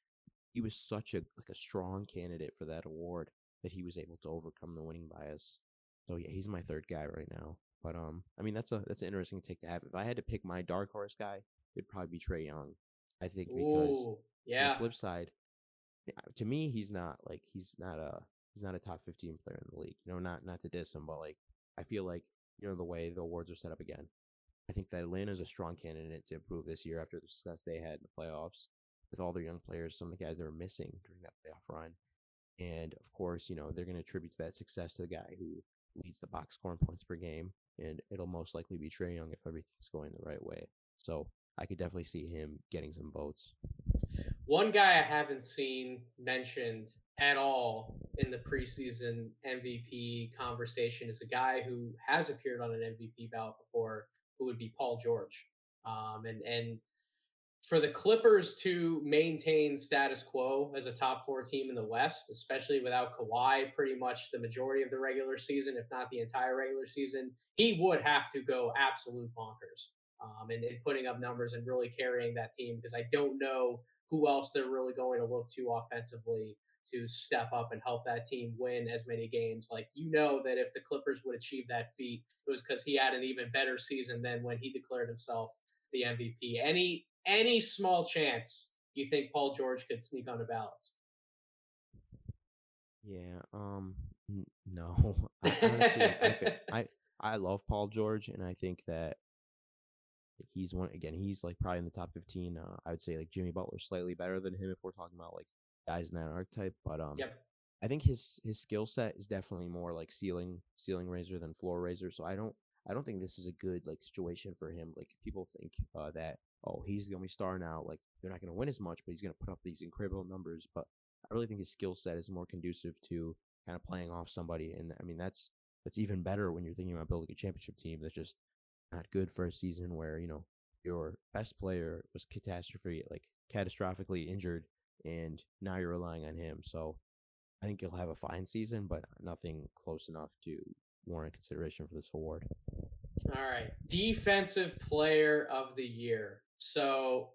He was such a like a strong candidate for that award that he was able to overcome the winning bias. So yeah, he's my third guy right now. But um, I mean that's a that's an interesting take to have. If I had to pick my dark horse guy, it'd probably be Trae Young. I think because Ooh, yeah. the flip side, to me, he's not like he's not a he's not a top fifteen player in the league. You know, not not to diss him, but like I feel like you know the way the awards are set up again. I think that Atlanta is a strong candidate to improve this year after the success they had in the playoffs with all their young players, some of the guys that were missing during that playoff run. And of course, you know, they're going to attribute that success to the guy who leads the box score scoring points per game. And it'll most likely be Trae Young if everything's going the right way. So I could definitely see him getting some votes. One guy I haven't seen mentioned at all in the preseason MVP conversation is a guy who has appeared on an MVP ballot before, who would be Paul George. Um, and and for the Clippers to maintain status quo as a top four team in the West, especially without Kawhi pretty much the majority of the regular season, if not the entire regular season, he would have to go absolute bonkers um, and, and putting up numbers and really carrying that team because I don't know who else they're really going to look to offensively to step up and help that team win as many games. Like, you know, that if the Clippers would achieve that feat, it was because he had an even better season than when he declared himself the MVP. Any any small chance you think Paul George could sneak on the ballots? Yeah, um, n- no. I, honestly, I, I I love Paul George, and I think that he's one again. He's like probably in the top fifteen. Uh, I would say like Jimmy Butler slightly better than him if we're talking about like guys in that archetype. But um, yep. I think his his skill set is definitely more like ceiling ceiling raiser than floor raiser. So I don't I don't think this is a good like situation for him. Like people think uh, that oh he's the only star now. Like they're not going to win as much, but he's going to put up these incredible numbers. But I really think his skill set is more conducive to kind of playing off somebody. And I mean that's that's even better when you're thinking about building a championship team that's just not good for a season where you know your best player was catastrophe like catastrophically injured and now you're relying on him. So I think he'll have a fine season, but nothing close enough to warrant consideration for this award. All right. Defensive player of the year. So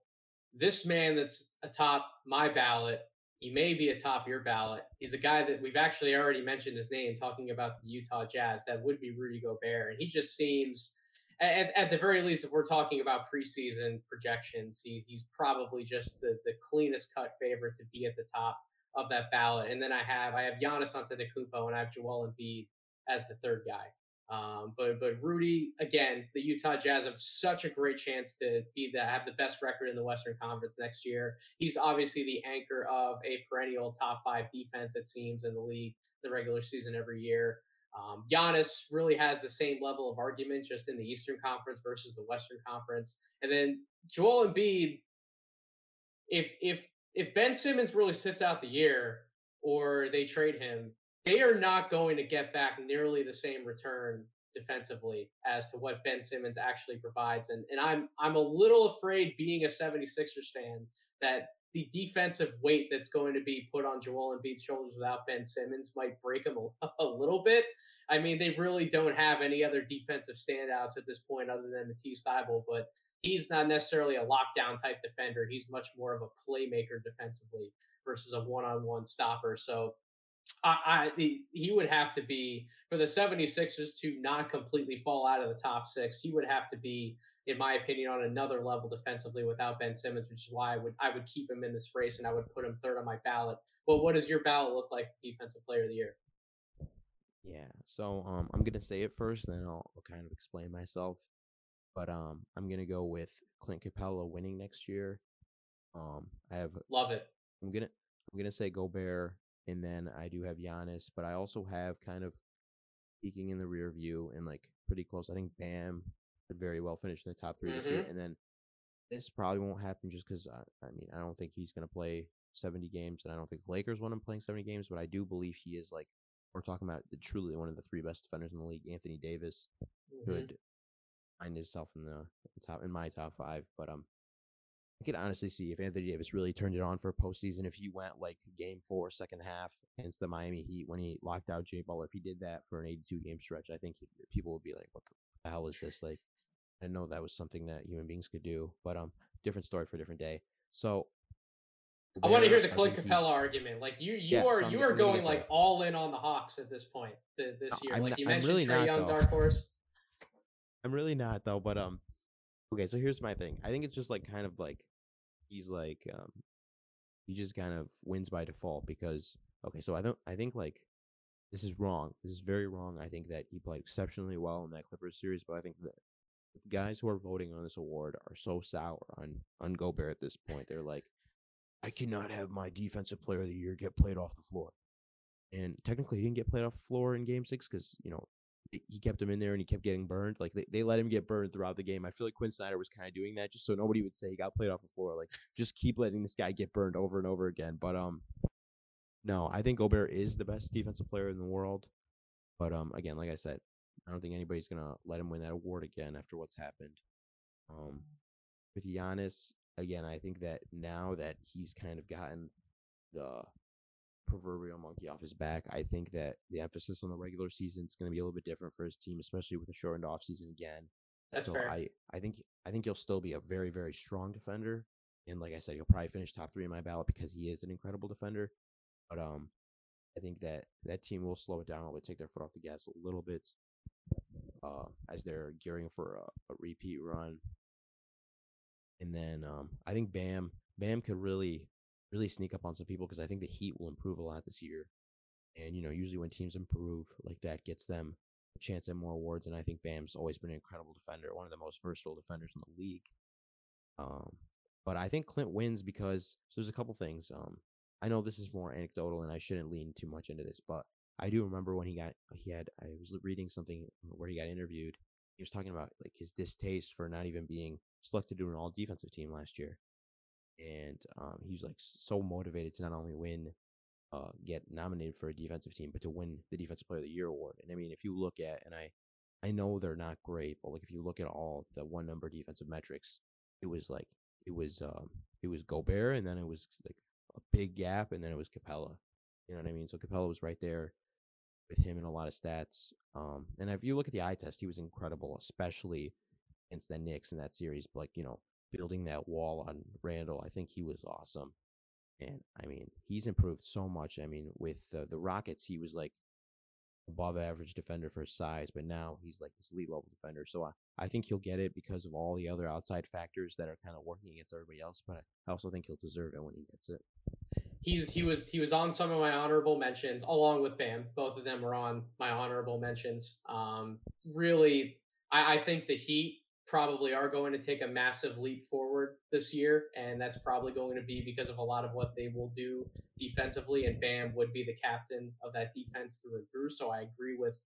this man that's atop my ballot, he may be atop your ballot. He's a guy that we've actually already mentioned his name talking about the Utah Jazz. That would be Rudy Gobert. And he just seems at, at the very least, if we're talking about preseason projections, he, he's probably just the, the cleanest cut favorite to be at the top of that ballot. And then I have I have Giannis Antetokounmpo and I have Joel Embiid as the third guy. Um, but but Rudy again, the Utah Jazz have such a great chance to be the have the best record in the Western Conference next year. He's obviously the anchor of a perennial top five defense, it seems, in the league the regular season every year. Um, Giannis really has the same level of argument just in the Eastern Conference versus the Western Conference, and then Joel Embiid. If if if Ben Simmons really sits out the year or they trade him, they are not going to get back nearly the same return defensively as to what Ben Simmons actually provides. And and I'm I'm a little afraid being a 76ers fan that the defensive weight that's going to be put on Joel Embiid's shoulders without Ben Simmons might break him a, a little bit. I mean, they really don't have any other defensive standouts at this point other than Matisse Thybulle, but he's not necessarily a lockdown type defender. He's much more of a playmaker defensively versus a one-on-one stopper. So I, I he would have to be for the 76ers to not completely fall out of the top six. He would have to be, in my opinion, on another level defensively without Ben Simmons, which is why I would I would keep him in this race and I would put him third on my ballot. But what does your ballot look like for defensive player of the year? Yeah, so um, I'm gonna say it first, then I'll, I'll kind of explain myself. But um, I'm gonna go with Clint Capela winning next year. Um, I have love it. I'm gonna I'm gonna say Gobert and then I do have Giannis, but I also have kind of peeking in the rear view and like pretty close. I think Bam could very well finish in the top 3 mm-hmm. this year, mm-hmm. and then this probably won't happen just because I, I mean I don't think he's going to play 70 games, and I don't think the Lakers want him playing 70 games, but I do believe he is like we're talking about the truly one of the three best defenders in the league. Anthony Davis mm-hmm. could find himself in the top in my top five, but um I could honestly see if Anthony Davis really turned it on for a postseason. If he went like game four, second half against the Miami Heat when he locked out Jay Butler, if he did that for an 82 game stretch, I think he, people would be like, "What the hell is this?" Like, I know that was something that human beings could do, but um, different story for a different day. So, I want to hear the Clint Capela argument. Like you, you yeah, are so you are going like all in on the Hawks at this point the, this year. I'm like you mentioned, really Trae Young, Dark Horse. I'm really not though, but um, okay. So here's my thing. I think it's just like kind of like he's like um he just kind of wins by default because okay, so I don't I think like this is wrong. This is very wrong. I think that he played exceptionally well in that Clippers series, but I think that the guys who are voting on this award are so sour on on Gobert at this point. They're like, I cannot have my defensive player of the year get played off the floor. And technically, he didn't get played off the floor in Game Six because you know he kept him in there and he kept getting burned. Like they, they let him get burned throughout the game. I feel like Quin Snyder was kind of doing that just so nobody would say he got played off the floor. Like just keep letting this guy get burned over and over again. But um, no, I think Gobert is the best defensive player in the world. But um, again, like I said, I don't think anybody's gonna let him win that award again after what's happened. Um, with Giannis, again, I think that now that he's kind of gotten the proverbial monkey off his back. I think that the emphasis on the regular season is going to be a little bit different for his team, especially with a shortened off season again. That's so fair. I, I think I think he'll still be a very very strong defender, and like I said, he'll probably finish top three in my ballot because he is an incredible defender. But um, I think that that team will slow it down a little bit, take their foot off the gas a little bit, uh, as they're gearing for a, a repeat run. And then um, I think Bam Bam could really really sneak up on some people because I think the Heat will improve a lot this year. And you know, usually when teams improve like that, gets them a chance at more awards. And I think Bam's always been an incredible defender, one of the most versatile defenders in the league. Um, but I think Clint wins because so there's a couple things. Um, I know this is more anecdotal, and I shouldn't lean too much into this, but I do remember when he got he had I was reading something where he got interviewed. He was talking about like his distaste for not even being selected to an all defensive team last year and um, he was like so motivated to not only win, uh, get nominated for a defensive team, but to win the Defensive Player of the Year award. And I mean, if you look at, and I, I know they're not great, but like if you look at all the one number defensive metrics, it was like it was um it was Gobert and then it was like a big gap and then it was Capela. You know what I mean? So Capela was right there with him in a lot of stats. Um, and if you look at the eye test, he was incredible, especially against the Knicks in that series. But like you know, building that wall on Randle. I think he was awesome. And I mean, he's improved so much. I mean, with uh, the Rockets, he was like above average defender for his size, but now he's like this elite level defender. So I, I think he'll get it because of all the other outside factors that are kind of working against everybody else. But I also think he'll deserve it when he gets it. He's he was he was on some of my honorable mentions along with Bam. Both of them are on my honorable mentions. Um, really, I, I think the Heat probably are going to take a massive leap forward this year, and that's probably going to be because of a lot of what they will do defensively. And Bam would be the captain of that defense through and through. So I agree with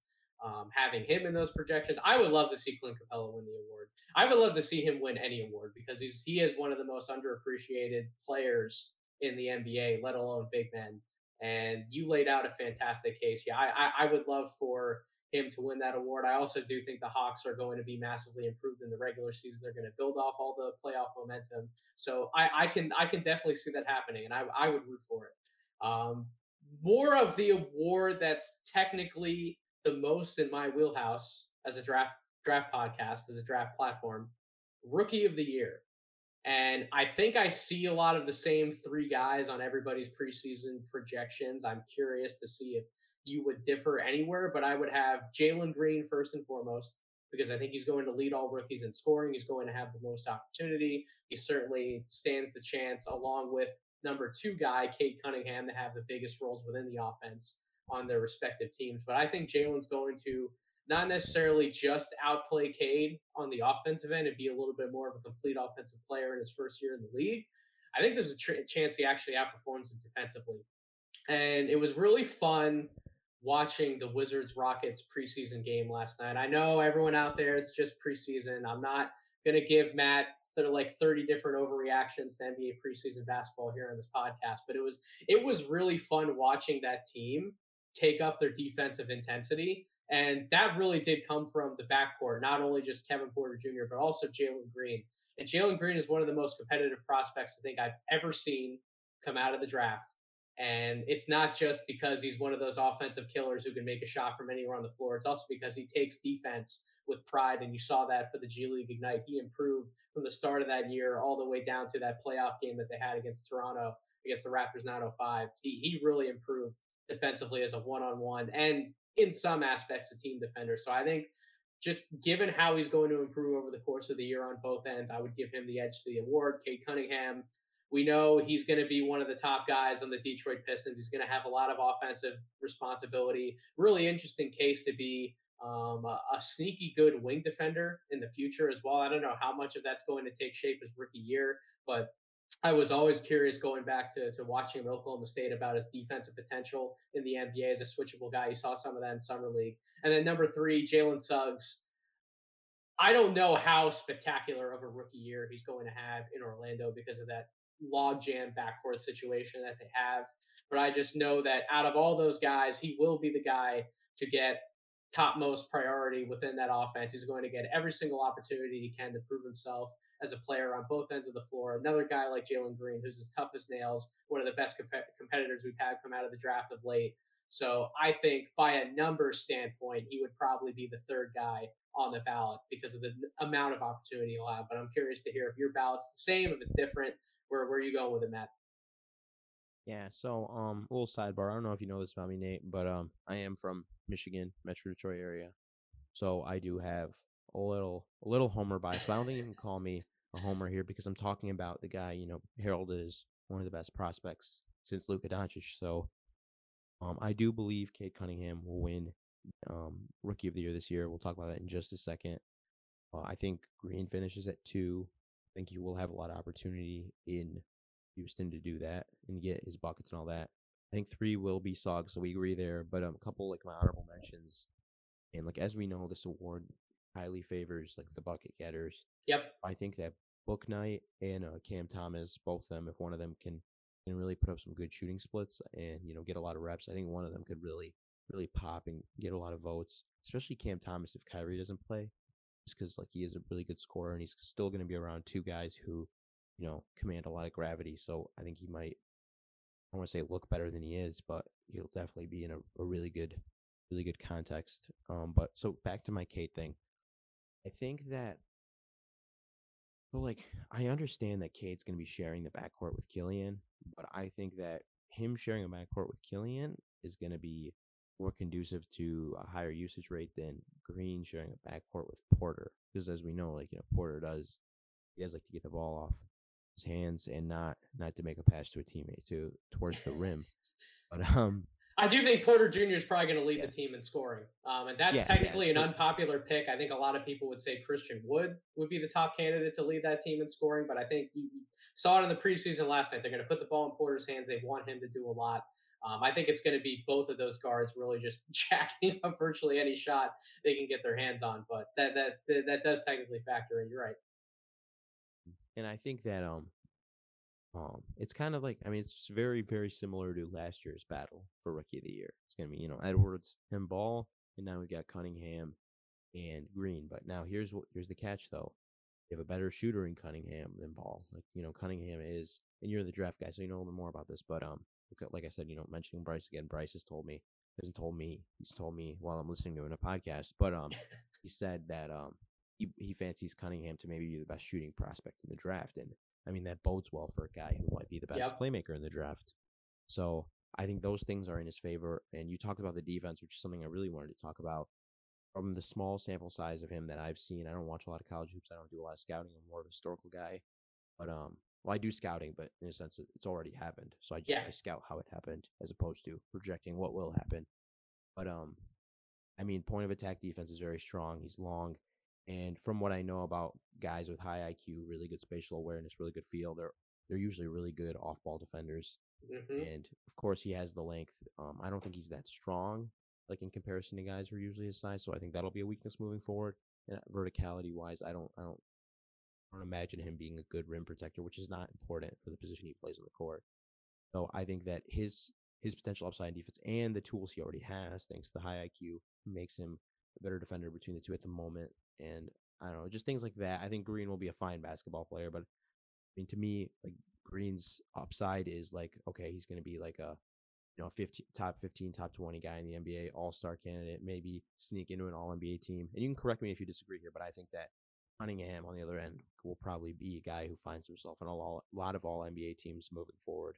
um, having him in those projections. I would love to see Clint Capela win the award. I would love to see him win any award because he's he is one of the most underappreciated players in the NBA, let alone big men. And you laid out a fantastic case. Yeah, I, I, I would love for him to win that award. I also do think the Hawks are going to be massively improved in the regular season. They're going to build off all the playoff momentum. So I, I can I can definitely see that happening, and I, I would root for it. Um, more of the award that's technically the most in my wheelhouse as a draft draft podcast, as a draft platform, rookie of the year. And I think I see a lot of the same three guys on everybody's preseason projections. I'm curious to see if you would differ anywhere, but I would have Jalen Green first and foremost because I think he's going to lead all rookies in scoring. He's going to have the most opportunity. He certainly stands the chance, along with number two guy, Cade Cunningham, to have the biggest roles within the offense on their respective teams. But I think Jalen's going to not necessarily just outplay Cade on the offensive end and be a little bit more of a complete offensive player in his first year in the league. I think there's a tr- chance he actually outperforms him defensively. And it was really fun watching the Wizards Rockets preseason game last night. I know everyone out there, it's just preseason. I'm not going to give Matt th- like 30 different overreactions to NBA preseason basketball here on this podcast, but it was it was really fun watching that team take up their defensive intensity. And that really did come from the backcourt, not only just Kevin Porter Jr., but also Jalen Green. And Jalen Green is one of the most competitive prospects I think I've ever seen come out of the draft. And it's not just because he's one of those offensive killers who can make a shot from anywhere on the floor. It's also because he takes defense with pride. And you saw that for the G League Ignite. He improved from the start of that year all the way down to that playoff game that they had against Toronto, against the Raptors 905. He, he really improved defensively as a one on one and in some aspects a team defender. So I think just given how he's going to improve over the course of the year on both ends, I would give him the edge to the award. Cade Cunningham we know he's going to be one of the top guys on the Detroit Pistons. He's going to have a lot of offensive responsibility. Really interesting case to be um, a, a, sneaky good wing defender in the future as well. I don't know how much of that's going to take shape his rookie year, but I was always curious going back to, to watching Oklahoma State about his defensive potential in the NBA as a switchable guy. You saw some of that in Summer League. And then number three, Jalen Suggs. I don't know how spectacular of a rookie year he's going to have in Orlando because of that logjam backcourt situation that they have. But I just know that out of all those guys, he will be the guy to get topmost priority within that offense. He's going to get every single opportunity he can to prove himself as a player on both ends of the floor. Another guy like Jalen Green, who's as tough as nails, one of the best competitors we've had come out of the draft of late. So I think by a numbers standpoint, he would probably be the third guy on the ballot because of the amount of opportunity he'll have. But I'm curious to hear if your ballot's the same, if it's different, where where are you going with it, Matt? Yeah, so um, a little sidebar. I don't know if you know this about me, Nate, but um, I am from Michigan, Metro Detroit area, so I do have a little a little homer bias. But I don't think you can call me a homer here because I'm talking about the guy you know heralded as one of the best prospects since Luka Doncic. So, um, I do believe Cade Cunningham will win um Rookie of the Year this year. We'll talk about that in just a second. Uh, I think Green finishes at two think he will have a lot of opportunity in Houston to do that and get his buckets and all that. I think three will be Suggs, so we agree there. But um, a couple like my honorable mentions, and like as we know, this award highly favors like the bucket getters. Yep. I think that Bouknight and uh, Cam Thomas, both of them, if one of them can can really put up some good shooting splits and you know get a lot of reps, I think one of them could really really pop and get a lot of votes. Especially Cam Thomas if Kyrie doesn't play. Because like he is a really good scorer and he's still going to be around two guys who, you know, command a lot of gravity. So I think he might, I want to say look better than he is, but he'll definitely be in a, a really good, really good context. Um, but so back to my Cade thing, I think that. So like I understand that Cade's going to be sharing the backcourt with Killian, but I think that him sharing a backcourt with Killian is going to be more conducive to a higher usage rate than Green sharing a backcourt with Porter. Because as we know, like you know, Porter does he does like to get the ball off his hands and not not to make a pass to a teammate to towards the rim. But um I do think Porter Jr. is probably going to lead yeah. the team in scoring, um, and that's yeah, technically yeah. an unpopular pick. I think a lot of people would say Christian Wood would be the top candidate to lead that team in scoring, but I think you saw it in the preseason last night. They're going to put the ball in Porter's hands. They want him to do a lot. Um, I think it's going to be both of those guards really just jacking up virtually any shot they can get their hands on. But that that that, does technically factor in. You're right. And I think that um um it's kind of like I mean it's very very similar to last year's battle for rookie of the year. It's going to be you know Edwards and Ball, and now we've got Cunningham and Green. But now here's what here's the catch though. You have a better shooter in Cunningham than Ball. Like you know Cunningham is, and you're the draft guy, so you know a little more about this. But um, like I said, you know, mentioning Bryce again, Bryce has told me, hasn't told me, he's told me while I'm listening to him in a podcast, but um, he said that um, he, he fancies Cunningham to maybe be the best shooting prospect in the draft, and I mean that bodes well for a guy who might be the best yep. playmaker in the draft. So I think those things are in his favor. And you talked about the defense, which is something I really wanted to talk about. From the small sample size of him that I've seen, I don't watch a lot of college hoops. I don't do a lot of scouting. I'm more of a historical guy. But um, well, I do scouting, but in a sense, it's already happened. So I just yeah. I scout how it happened as opposed to projecting what will happen. But um, I mean, point of attack defense is very strong. He's long, and from what I know about guys with high IQ, really good spatial awareness, really good feel, they're they're usually really good off ball defenders. Mm-hmm. And of course, he has the length. Um, I don't think he's that strong, like in comparison to guys who are usually his size. So I think that'll be a weakness moving forward. And verticality wise, I don't I don't don't imagine him being a good rim protector, which is not important for the position he plays on the court. So I think that his his potential upside in defense and the tools he already has, thanks to the high IQ, makes him a better defender between the two at the moment. And I don't know, just things like that. I think Green will be a fine basketball player, but I mean, to me, like Green's upside is like, okay, he's to be like a you know, 15, top 15, top 20 guy in the NBA, all star candidate, maybe sneak into an all NBA team. And you can correct me if you disagree here, but I think that Cunningham on the other end will probably be a guy who finds himself in a lot of all NBA teams moving forward.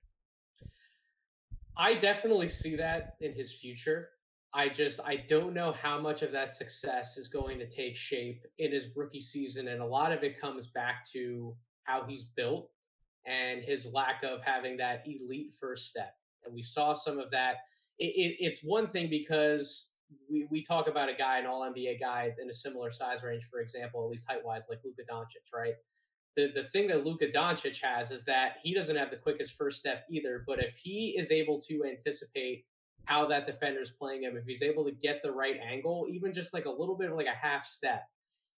I definitely see that in his future. I just I don't know how much of that success is going to take shape in his rookie season, and a lot of it comes back to how he's built and his lack of having that elite first step. And we saw some of that. It, it, it's one thing because we, we talk about a guy, an all NBA guy in a similar size range, for example, at least height wise, like Luka Doncic, right? The, the thing that Luka Doncic has is that he doesn't have the quickest first step either. But if he is able to anticipate how that defender is playing him, if he's able to get the right angle, even just like a little bit of like a half step,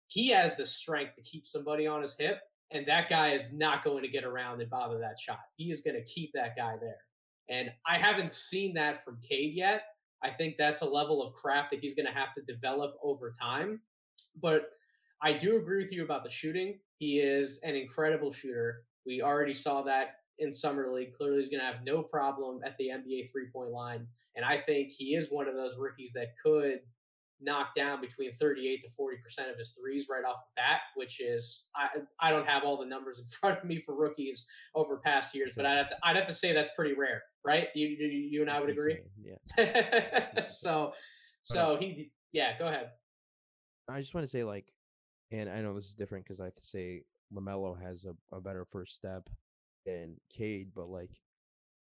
he has the strength to keep somebody on his hip. And that guy is not going to get around and bother that shot. He is going to keep that guy there. And I haven't seen that from Cade yet. I think that's a level of craft that he's going to have to develop over time. But I do agree with you about the shooting. He is an incredible shooter. We already saw that in summer league. Clearly, he's going to have no problem at the NBA three point line. And I think he is one of those rookies that could knock down between 38 to 40 percent of his threes right off the bat, which is I I don't have all the numbers in front of me for rookies over past years, but I'd have to I'd have to say that's pretty rare, right? You you, you and I would agree. Yeah. so so he yeah, go ahead. I just want to say like, and I know this is different because I say LaMelo has a, a better first step than Cade, but like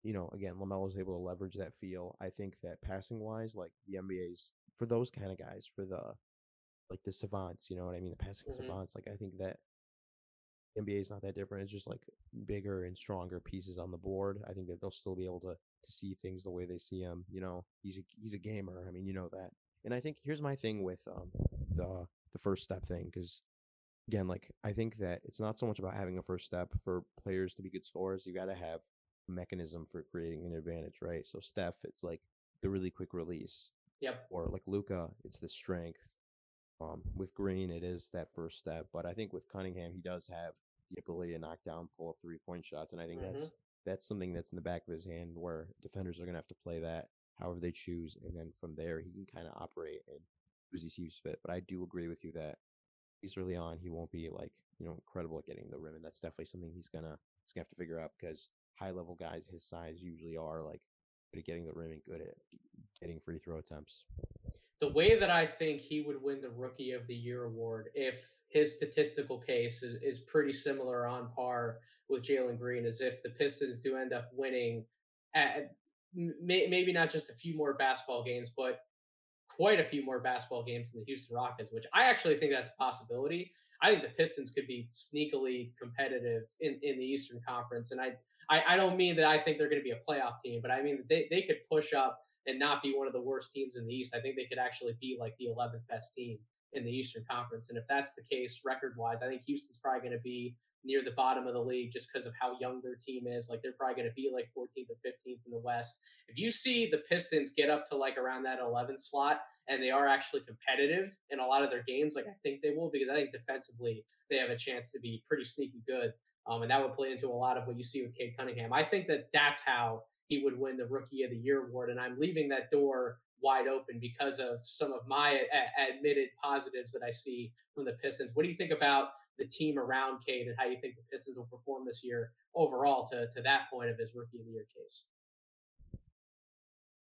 you know, again, LaMelo's able to leverage that feel. I think that passing wise, like the NBA's for those kind of guys, for the like the savants, you know what I mean? The passing mm-hmm. savants. Like I think that NBA is not that different. It's just like bigger and stronger pieces on the board. I think that they'll still be able to to see things the way they see them. You know, he's a, he's a gamer. I mean, you know that. And I think here's my thing with um the the first step thing because again, like I think that it's not so much about having a first step for players to be good scorers. You got to have a mechanism for creating an advantage, right? So Steph, it's like the really quick release. Yep. Or like Luka, it's the strength. Um, with Green, it is that first step, but I think with Cunningham, he does have the ability to knock down, pull up three point shots, and I think mm-hmm. that's that's something that's in the back of his hand where defenders are going to have to play that however they choose, and then from there he can kind of operate and as he sees fit. But I do agree with you that he's early on, he won't be like you know incredible at getting the rim, and that's definitely something he's gonna he's gonna have to figure out because high level guys his size usually are like good at getting the rim and good at getting free throw attempts. The way that I think he would win the Rookie of the Year award, if his statistical case is, is pretty similar on par with Jalen Green, is if the Pistons do end up winning at may, maybe not just a few more basketball games, but quite a few more basketball games than the Houston Rockets, which I actually think that's a possibility. I think the Pistons could be sneakily competitive in, in the Eastern Conference. And I, I, I don't mean that I think they're going to be a playoff team, but I mean they, they could push up and not be one of the worst teams in the East. I think they could actually be like the 11th best team in the Eastern Conference. And if that's the case record wise, I think Houston's probably going to be near the bottom of the league just because of how young their team is. Like they're probably going to be like 14th or 15th in the West. If you see the Pistons get up to like around that 11th slot and they are actually competitive in a lot of their games, like I think they will, because I think defensively they have a chance to be pretty sneaky good. Um, and that would play into a lot of what you see with Cade Cunningham. I think that that's how he would win the Rookie of the Year award. And I'm leaving that door wide open because of some of my a- admitted positives that I see from the Pistons. What do you think about the team around Cade and how you think the Pistons will perform this year overall to, to that point of his Rookie of the Year case?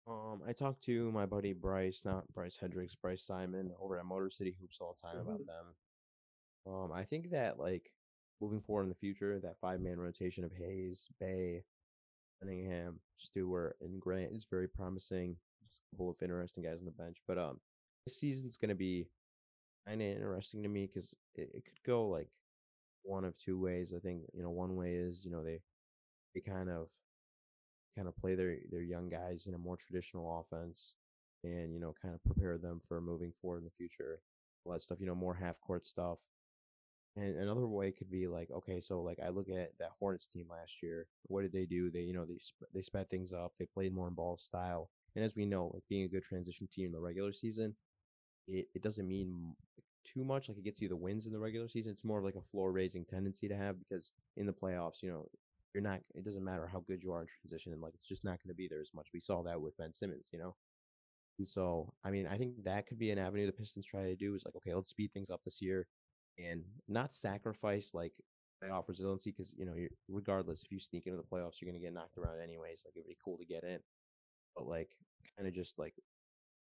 Um, I talked to my buddy Bryce, not Bryce Hendricks, Bryce Simon, over at Motor City Hoops all the time mm-hmm. about them. Um, I think that like moving forward in the future, that five man rotation of Hayes, Bey, Cunningham, Stewart, and Grant is very promising. Just a couple of interesting guys on the bench. But um, this season's to be kind of interesting to me because it, it could go like one of two ways. I think you know one way is you know they they kind of kind of play their their young guys in a more traditional offense and you know kind of prepare them for moving forward in the future. All that stuff, you know, more half court stuff. And another way could be like, okay, so like I look at that Hornets team last year. What did they do? They, you know, they they sped things up. They played more in ball style. And as we know, like being a good transition team in the regular season, it, it doesn't mean too much. Like it gets you the wins in the regular season. It's more of like a floor raising tendency to have because in the playoffs, you know, you're not. It doesn't matter how good you are in transition, and like it's just not going to be there as much. We saw that with Ben Simmons, you know. And so, I mean, I think that could be an avenue the Pistons try to do is like, okay, let's speed things up this year and not sacrifice like playoff resiliency because you know regardless if you sneak into the playoffs you're gonna get knocked around anyways like it'd be cool to get in but like kind of just like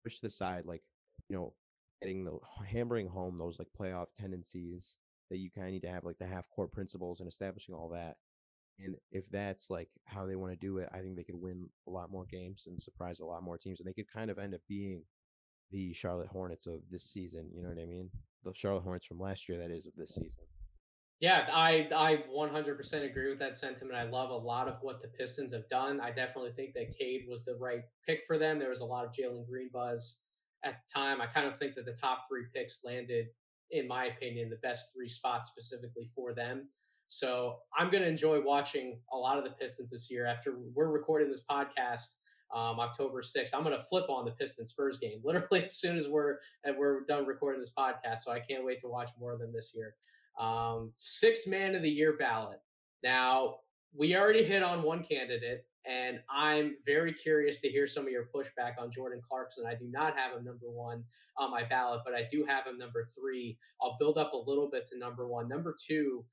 push to the side like you know getting the hammering home those like playoff tendencies that you kind of need to have like the half court principles and establishing all that and if that's like how they want to do it i think they could win a lot more games and surprise a lot more teams and they could kind of end up being the charlotte hornets of this season you know what i mean the Charlotte Hornets from last year, that is, of this season. Yeah, I I 100% agree with that sentiment. I love a lot of what the Pistons have done. I definitely think that Cade was the right pick for them. There was a lot of Jalen Green buzz at the time. I kind of think that the top three picks landed, in my opinion, the best three spots specifically for them. So I'm going to enjoy watching a lot of the Pistons this year. After we're recording this podcast, um, October 6th. I'm going to flip on the Pistons Spurs game literally as soon as we're and we're done recording this podcast. So I can't wait to watch more of them this year. Um, six man of the year ballot. Now we already hit on one candidate, and I'm very curious to hear some of your pushback on Jordan Clarkson. I do not have him number one on my ballot, but I do have him number three. I'll build up a little bit to number one. Number two,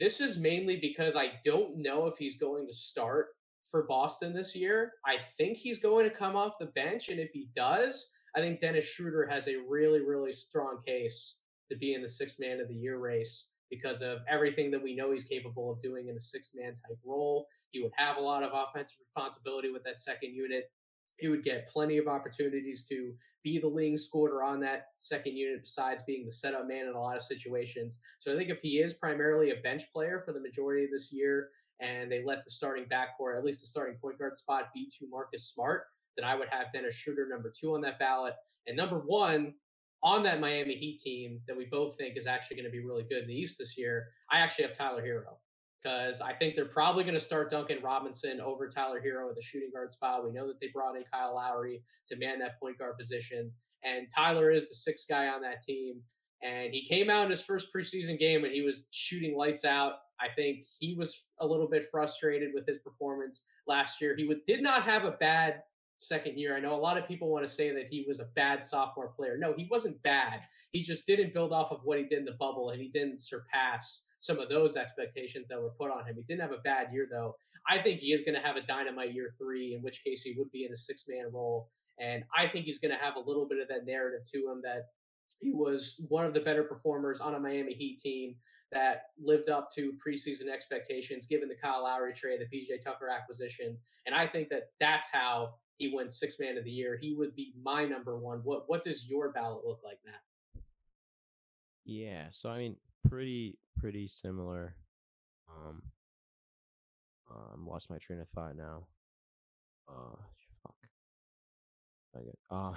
this is mainly because I don't know if he's going to start for Boston this year. I think he's going to come off the bench. And if he does, I think Dennis Schroeder has a really, really strong case to be in the sixth man of the year race because of everything that we know he's capable of doing in a six man type role. He would have a lot of offensive responsibility with that second unit. He would get plenty of opportunities to be the leading scorer on that second unit, besides being the setup man in a lot of situations. So I think if he is primarily a bench player for the majority of this year, and they let the starting backcourt, at least the starting point guard spot, be to Marcus Smart, then I would have Dennis Schroeder number two on that ballot. And number one on that Miami Heat team that we both think is actually going to be really good in the East this year, I actually have Tyler Herro because I think they're probably going to start Duncan Robinson over Tyler Herro at the shooting guard spot. We know that they brought in Kyle Lowry to man that point guard position. And Tyler is the sixth guy on that team. And he came out in his first preseason game and he was shooting lights out. I think he was a little bit frustrated with his performance last year. He would, did not have a bad second year. I know a lot of people want to say that he was a bad sophomore player. No, he wasn't bad. He just didn't build off of what he did in the bubble and he didn't surpass some of those expectations that were put on him. He didn't have a bad year though. I think he is going to have a dynamite year 3 in which case he would be in a six-man role and I think he's going to have a little bit of that narrative to him that he was one of the better performers on a Miami Heat team that lived up to preseason expectations, given the Kyle Lowry trade, the PJ Tucker acquisition. And I think that that's how he wins six man of the year. He would be my number one. What what does your ballot look like, Matt? Yeah, so I mean, pretty pretty similar. Um, um, lost my train of thought now. Uh, fuck. Okay. Uh,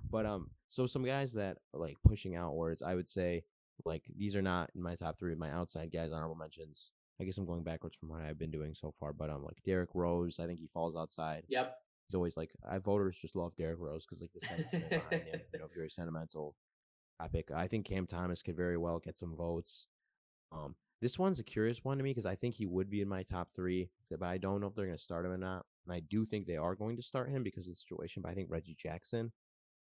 but um, so some guys that like pushing outwards, I would say like these are not in my top three. My outside guys, honorable mentions. I guess I'm going backwards from what I've been doing so far, but um, like Derrick Rose, I think he falls outside. Yep. He's always like, I voters just love Derrick Rose because like the sentiment behind him, you know, very sentimental topic. I think Cam Thomas could very well get some votes. Um, this one's a curious one to me because I think he would be in my top three, but I don't know if they're going to start him or not. And I do think they are going to start him because of the situation. But I think Reggie Jackson,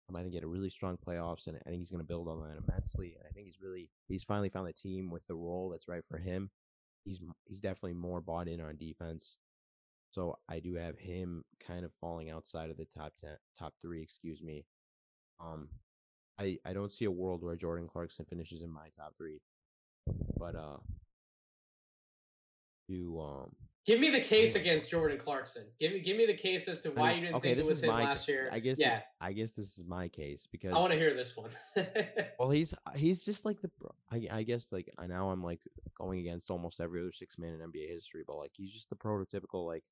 um, I think he had a really strong playoffs, and I think he's going to build on that immensely. And I think he's really he's finally found a team with the role that's right for him. He's he's definitely more bought in on defense. So I do have him kind of falling outside of the top ten, top three, excuse me. Um, I I don't see a world where Jordan Clarkson finishes in my top three, but uh, you um Give me the case against Jordan Clarkson. Give me give me the case as to why you didn't okay, think it was him last year. I guess yeah. The, I guess this is my case because I want to hear this one. well, he's he's just like the I, I guess like I now I'm like going against almost every other six man in NBA history, but like he's just the prototypical like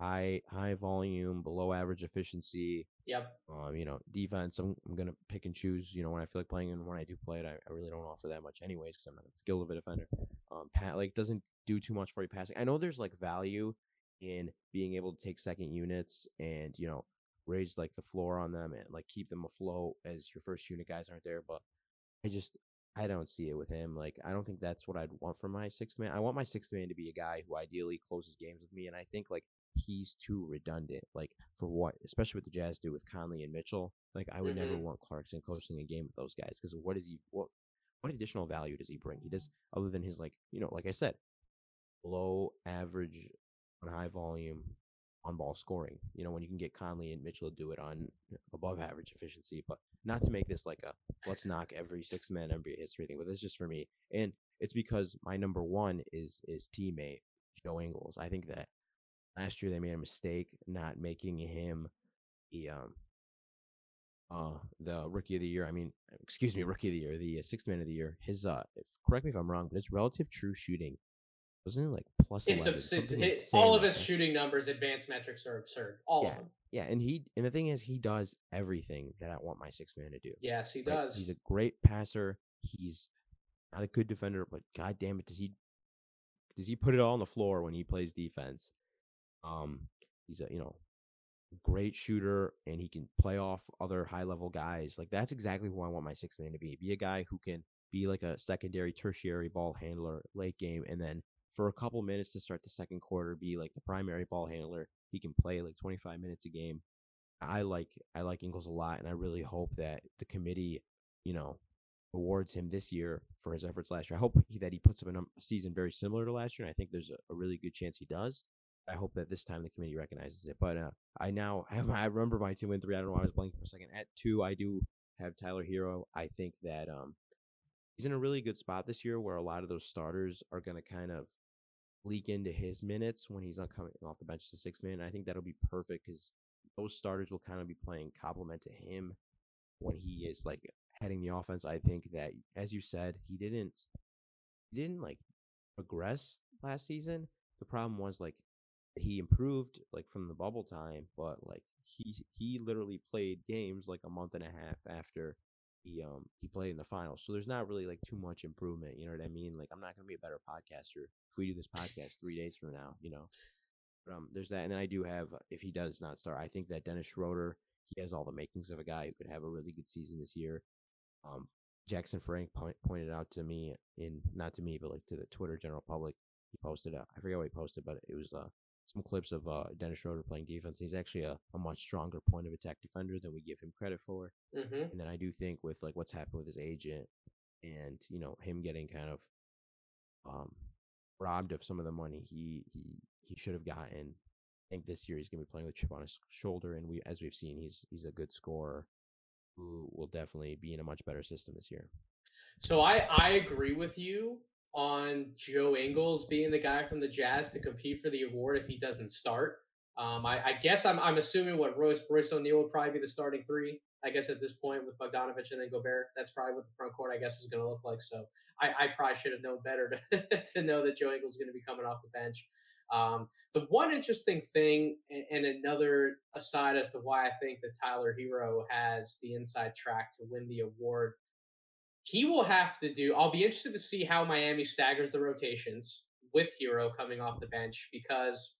high high volume, below average efficiency. Yep. Um, you know, defense. I'm, I'm gonna pick and choose. You know, when I feel like playing and when I do play it, I, I really don't offer that much anyways because I'm not as skilled of a defender. Um, Pat like doesn't do too much for you passing. I know there's like value in being able to take second units and you know raise like the floor on them and like keep them afloat as your first unit guys aren't there. But I just I don't see it with him. Like I don't think that's what I'd want for my sixth man. I want my sixth man to be a guy who ideally closes games with me, and I think like he's too redundant. Like for what, especially what the Jazz do with Conley and Mitchell. Like I would mm-hmm. never want Clarkson closing a game with those guys because what is he? What what additional value does he bring? He does other than his like you know, like I said, low average on high volume on ball scoring. You know, when you can get Conley and Mitchell to do it on above average efficiency, but not to make this like a let's knock every six man NBA history thing, but it's just for me. And it's because my number one is is teammate Joe Ingles. I think that last year they made a mistake not making him the um uh the rookie of the year. I mean, excuse me, rookie of the year, the uh, sixth man of the year. His uh, if, correct me if I'm wrong, but his relative true shooting wasn't it like plus it's 11, absurd. It, all of his shooting numbers, advanced metrics are absurd. All yeah. of them. Yeah, and he and the thing is, he does everything that I want my six man to do. Yes, he does. He's a great passer. He's not a good defender, but god damn it, does he does he put it all on the floor when he plays defense? Um, he's a you know great shooter and he can play off other high level guys. Like that's exactly who I want my sixth man to be. Be a guy who can be like a secondary, tertiary ball handler late game, and then for a couple minutes to start the second quarter, be like the primary ball handler. He can play like 25 minutes a game. I like I like Ingles a lot, and I really hope that the committee, you know, awards him this year for his efforts last year. I hope he, that he puts up a, a season very similar to last year, and I think there's a, a, really good chance he does. I hope that this time the committee recognizes it. But uh, I now have I remember my two and three. I don't know. Why I was blanking for a second. At two, I do have Tyler Herro. I think that um, he's in a really good spot this year, where a lot of those starters are going to kind of leak into his minutes when he's not coming off the bench to six man. I think that'll be perfect because those starters will kind of be playing complement to him when he is like heading the offense. I think that, as you said, he didn't he didn't like progress last season. The problem was like he improved like from the bubble time, but like he he literally played games like a month and a half after he um he played in the finals. So there's not really like too much improvement. You know what I mean? Like I'm not gonna be a better podcaster if we do this podcast three days from now. You know, but um there's that, and then I do have if he does not start, I think that Dennis Schroeder he has all the makings of a guy who could have a really good season this year. Um, Jackson Frank point, pointed out to me in not to me, but like to the Twitter general public. He posted, uh, I forget what he posted, but it was uh, some clips of uh, Dennis Schroeder playing defense. He's actually a, a much stronger point of attack defender than we give him credit for. Mm-hmm. And then I do think with like what's happened with his agent and you know him getting kind of um robbed of some of the money he he he should have gotten. I think this year he's going to be playing with chip on his shoulder, and we as we've seen he's he's a good scorer who will definitely be in a much better system this year. So I I agree with you on Joe Ingles being the guy from the Jazz to compete for the award if he doesn't start. Um, I, I, guess I'm, I'm assuming what Royce, Royce O'Neale would probably be the starting three. I guess at this point with Bogdanovich and then Gobert, that's probably what the front court I guess is going to look like. So I, I probably should have known better to, to know that Joe Ingles is going to be coming off the bench. Um, the one interesting thing and, and another aside as to why I think that Tyler Herro has the inside track to win the award he will have to do. I'll be interested to see how Miami staggers the rotations with Herro coming off the bench because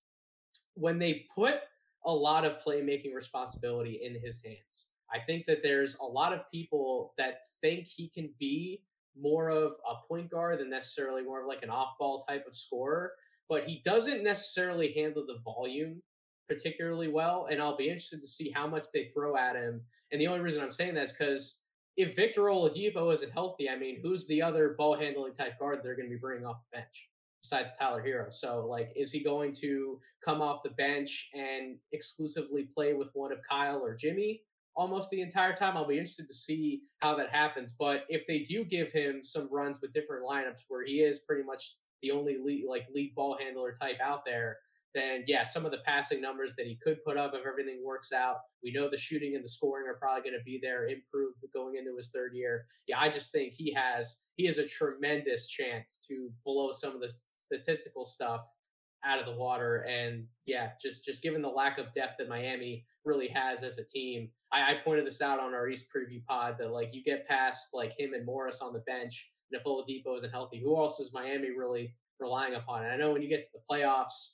when they put a lot of playmaking responsibility in his hands, I think that there's a lot of people that think he can be more of a point guard than necessarily more of like an off ball type of scorer, but he doesn't necessarily handle the volume particularly well. And I'll be interested to see how much they throw at him. And the only reason I'm saying that is because if Victor Oladipo isn't healthy, I mean, who's the other ball handling type guard they're going to be bringing off the bench besides Tyler Herro? So, like, is he going to come off the bench and exclusively play with one of Kyle or Jimmy almost the entire time? I'll be interested to see how that happens. But if they do give him some runs with different lineups where he is pretty much the only lead, like lead ball handler type out there, then yeah, some of the passing numbers that he could put up if everything works out. We know the shooting and the scoring are probably going to be there, improved going into his third year. Yeah, I just think he has he has a tremendous chance to blow some of the statistical stuff out of the water. And yeah, just just given the lack of depth that Miami really has as a team, I, I pointed this out on our East preview pod that like you get past like him and Morris on the bench, and if Oladipo isn't healthy, who else is Miami really relying upon? And I know when you get to the playoffs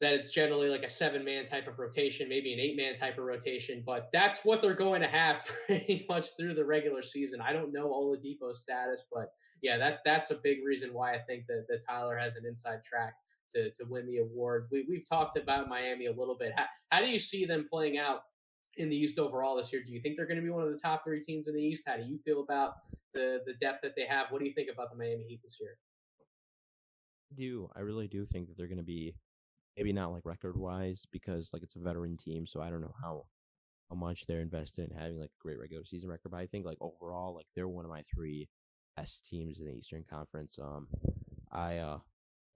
that it's generally like a seven man type of rotation, maybe an eight man type of rotation, but that's what they're going to have pretty much through the regular season. I don't know Oladipo's status, but yeah, that that's a big reason why I think that, that Tyler has an inside track to, to win the award. We, we've talked about Miami a little bit. How, how do you see them playing out in the East overall this year? Do you think they're going to be one of the top three teams in the East? How do you feel about the, the depth that they have? What do you think about the Miami Heat this year? Do. I really do think that they're going to be maybe not like record wise because like it's a veteran team, so I don't know how how much they're invested in having like a great regular season record. But I think like overall, like they're one of my three best teams in the Eastern Conference. Um, I uh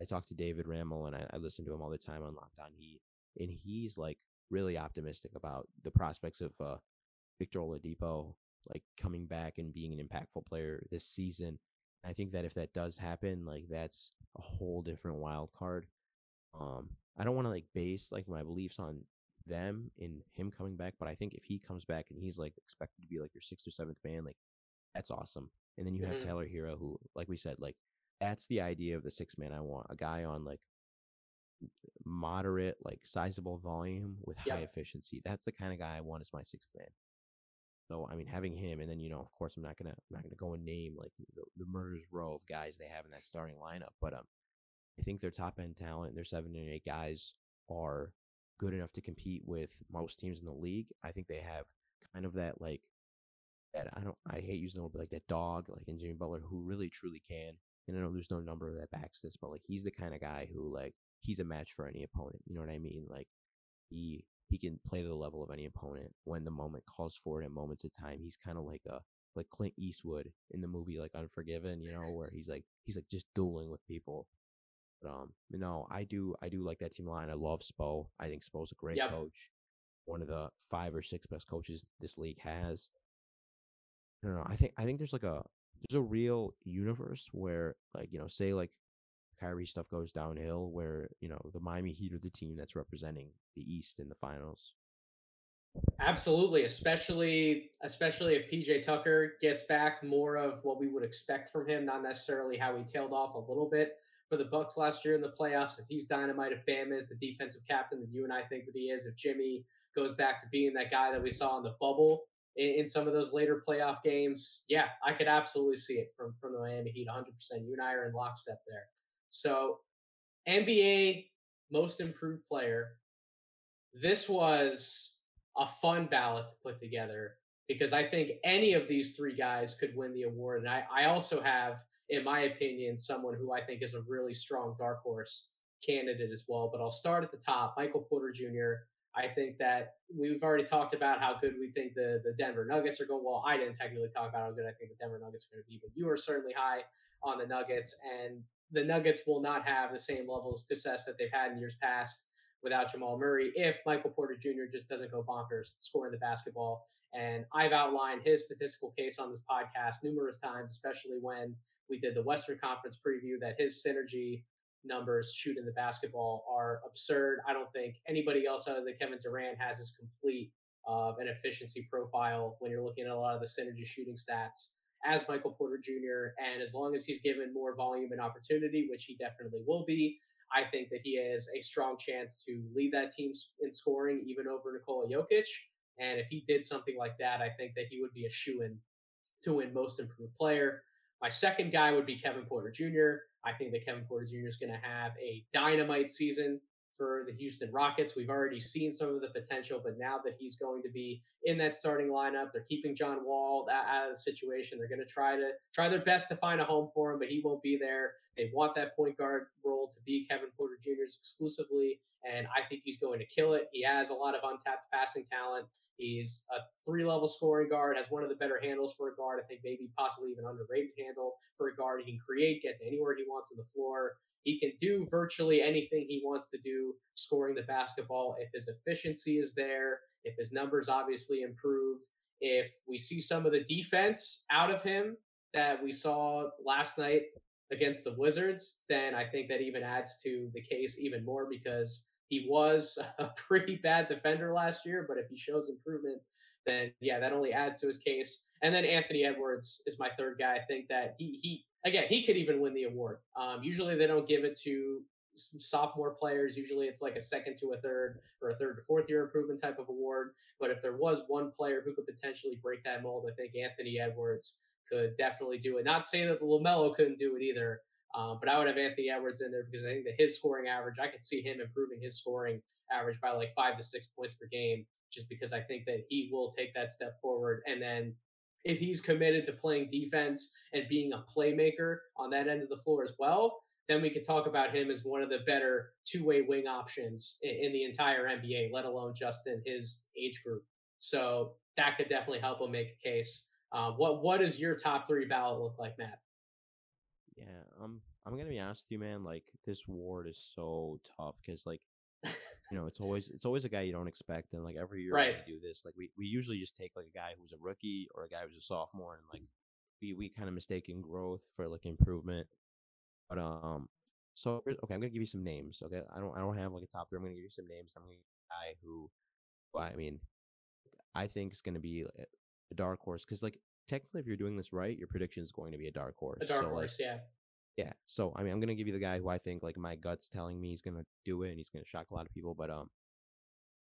I talked to David Ramel and I, I listen to him all the time on Lockdown Heat, and he's like really optimistic about the prospects of uh Victor Oladipo like coming back and being an impactful player this season. I think that if that does happen, like that's a whole different wild card. Um, I don't want to like base like my beliefs on them in him coming back, but I think if he comes back and he's like expected to be like your sixth or seventh man, like that's awesome. And then you have mm-hmm. Tyler Herro, who, like we said, like that's the idea of the six man I want. A guy on like moderate, like sizable volume with yep. high efficiency. That's the kind of guy I want as my sixth man. So I mean, having him, and then you know, of course, I'm not gonna I'm not gonna go and name like the, the murders row of guys they have in that starting lineup, but um, I think their top end talent, their seven and eight guys are good enough to compete with most teams in the league. I think they have kind of that like that I don't I hate using the word but like that dog like in Jimmy Butler who really truly can. And I know there's no number that backs this, but like he's the kind of guy who like he's a match for any opponent. You know what I mean? Like he he can play to the level of any opponent when the moment calls for it at moments of time. He's kind of like a like Clint Eastwood in the movie like Unforgiven, you know, where he's like he's like just dueling with people but um, you know, I do I do like that team line. I love Spo. I think Spo's a great yep. coach. One of the five or six best coaches this league has. I don't know. I think I think there's like a there's a real universe where like, you know, say like Kyrie stuff goes downhill where, you know, the Miami Heat are the team that's representing the East in the finals. Absolutely, especially especially if PJ Tucker gets back more of what we would expect from him, not necessarily how he tailed off a little bit for the Bucks last year in the playoffs. If he's dynamite, if Bam is the defensive captain that you and I think that he is, if Jimmy goes back to being that guy that we saw in the bubble in, in some of those later playoff games, yeah, I could absolutely see it from from the Miami Heat 100%. You and I are in lockstep there. So, NBA most improved player. This was a fun ballot to put together because I think any of these three guys could win the award. And I, I also have, in my opinion, someone who I think is a really strong dark horse candidate as well. But I'll start at the top Michael Porter Jr. I think that we've already talked about how good we think the, the Denver Nuggets are going. Well, I didn't technically talk about how good I think the Denver Nuggets are going to be, but you are certainly high on the Nuggets. And the Nuggets will not have the same level of success that they've had in years past without Jamal Murray if Michael Porter Jr. just doesn't go bonkers scoring the basketball. And I've outlined his statistical case on this podcast numerous times, especially when we did the Western Conference preview, that his synergy numbers shooting the basketball are absurd. I don't think anybody else other than Kevin Durant has as complete of an efficiency profile when you're looking at a lot of the synergy shooting stats as Michael Porter Jr. And as long as he's given more volume and opportunity, which he definitely will be, I think that he has a strong chance to lead that team in scoring, even over Nikola Jokic. And if he did something like that, I think that he would be a shoe in to win Most Improved Player. My second guy would be Kevin Porter Jr. I think that Kevin Porter Jr. is going to have a dynamite season for the Houston Rockets. We've already seen some of the potential, but now that he's going to be in that starting lineup, they're keeping John Wall out of the situation. They're going to try to try their best to find a home for him, but he won't be there. They want that point guard role to be Kevin Porter Jr.'s exclusively, and I think he's going to kill it. He has a lot of untapped passing talent. He's a three level scoring guard, has one of the better handles for a guard. I think maybe possibly even underrated handle for a guard. He can create, get to anywhere he wants on the floor. He can do virtually anything he wants to do scoring the basketball if his efficiency is there, if his numbers obviously improve. If we see some of the defense out of him that we saw last night against the Wizards, then I think that even adds to the case even more because he was a pretty bad defender last year. But if he shows improvement, then yeah, that only adds to his case. And then Anthony Edwards is my third guy. I think that he he again he could even win the award. Um, usually they don't give it to sophomore players. Usually it's like a second to a third or a third to fourth year improvement type of award. But if there was one player who could potentially break that mold, I think Anthony Edwards could definitely do it. Not saying that LaMelo couldn't do it either, um, but I would have Anthony Edwards in there because I think that his scoring average, I could see him improving his scoring average by like five to six points per game, just because I think that he will take that step forward. And then if he's committed to playing defense and being a playmaker on that end of the floor as well, then we could talk about him as one of the better two-way wing options in, in the entire NBA, let alone just in his age group. So that could definitely help him make a case. Uh, what what does your top three ballot look like, Matt? Yeah, um, I'm gonna be honest with you, man. Like this ward is so tough because, like, you know, it's always it's always a guy you don't expect, and like every year right. we do this, like we we usually just take like a guy who's a rookie or a guy who's a sophomore, and like we we kind of mistaken growth for like improvement. But um, so okay, I'm gonna give you some names. Okay, I don't I don't have like a top three. I'm gonna give you some names. I'm gonna give a guy who, well, I mean, I think is gonna be a dark horse because like technically, if you're doing this right, your prediction is going to be a dark horse. A dark so, horse, like, yeah. Yeah. So I mean, I'm gonna give you the guy who I think like my gut's telling me he's gonna do it and he's gonna shock a lot of people. But um,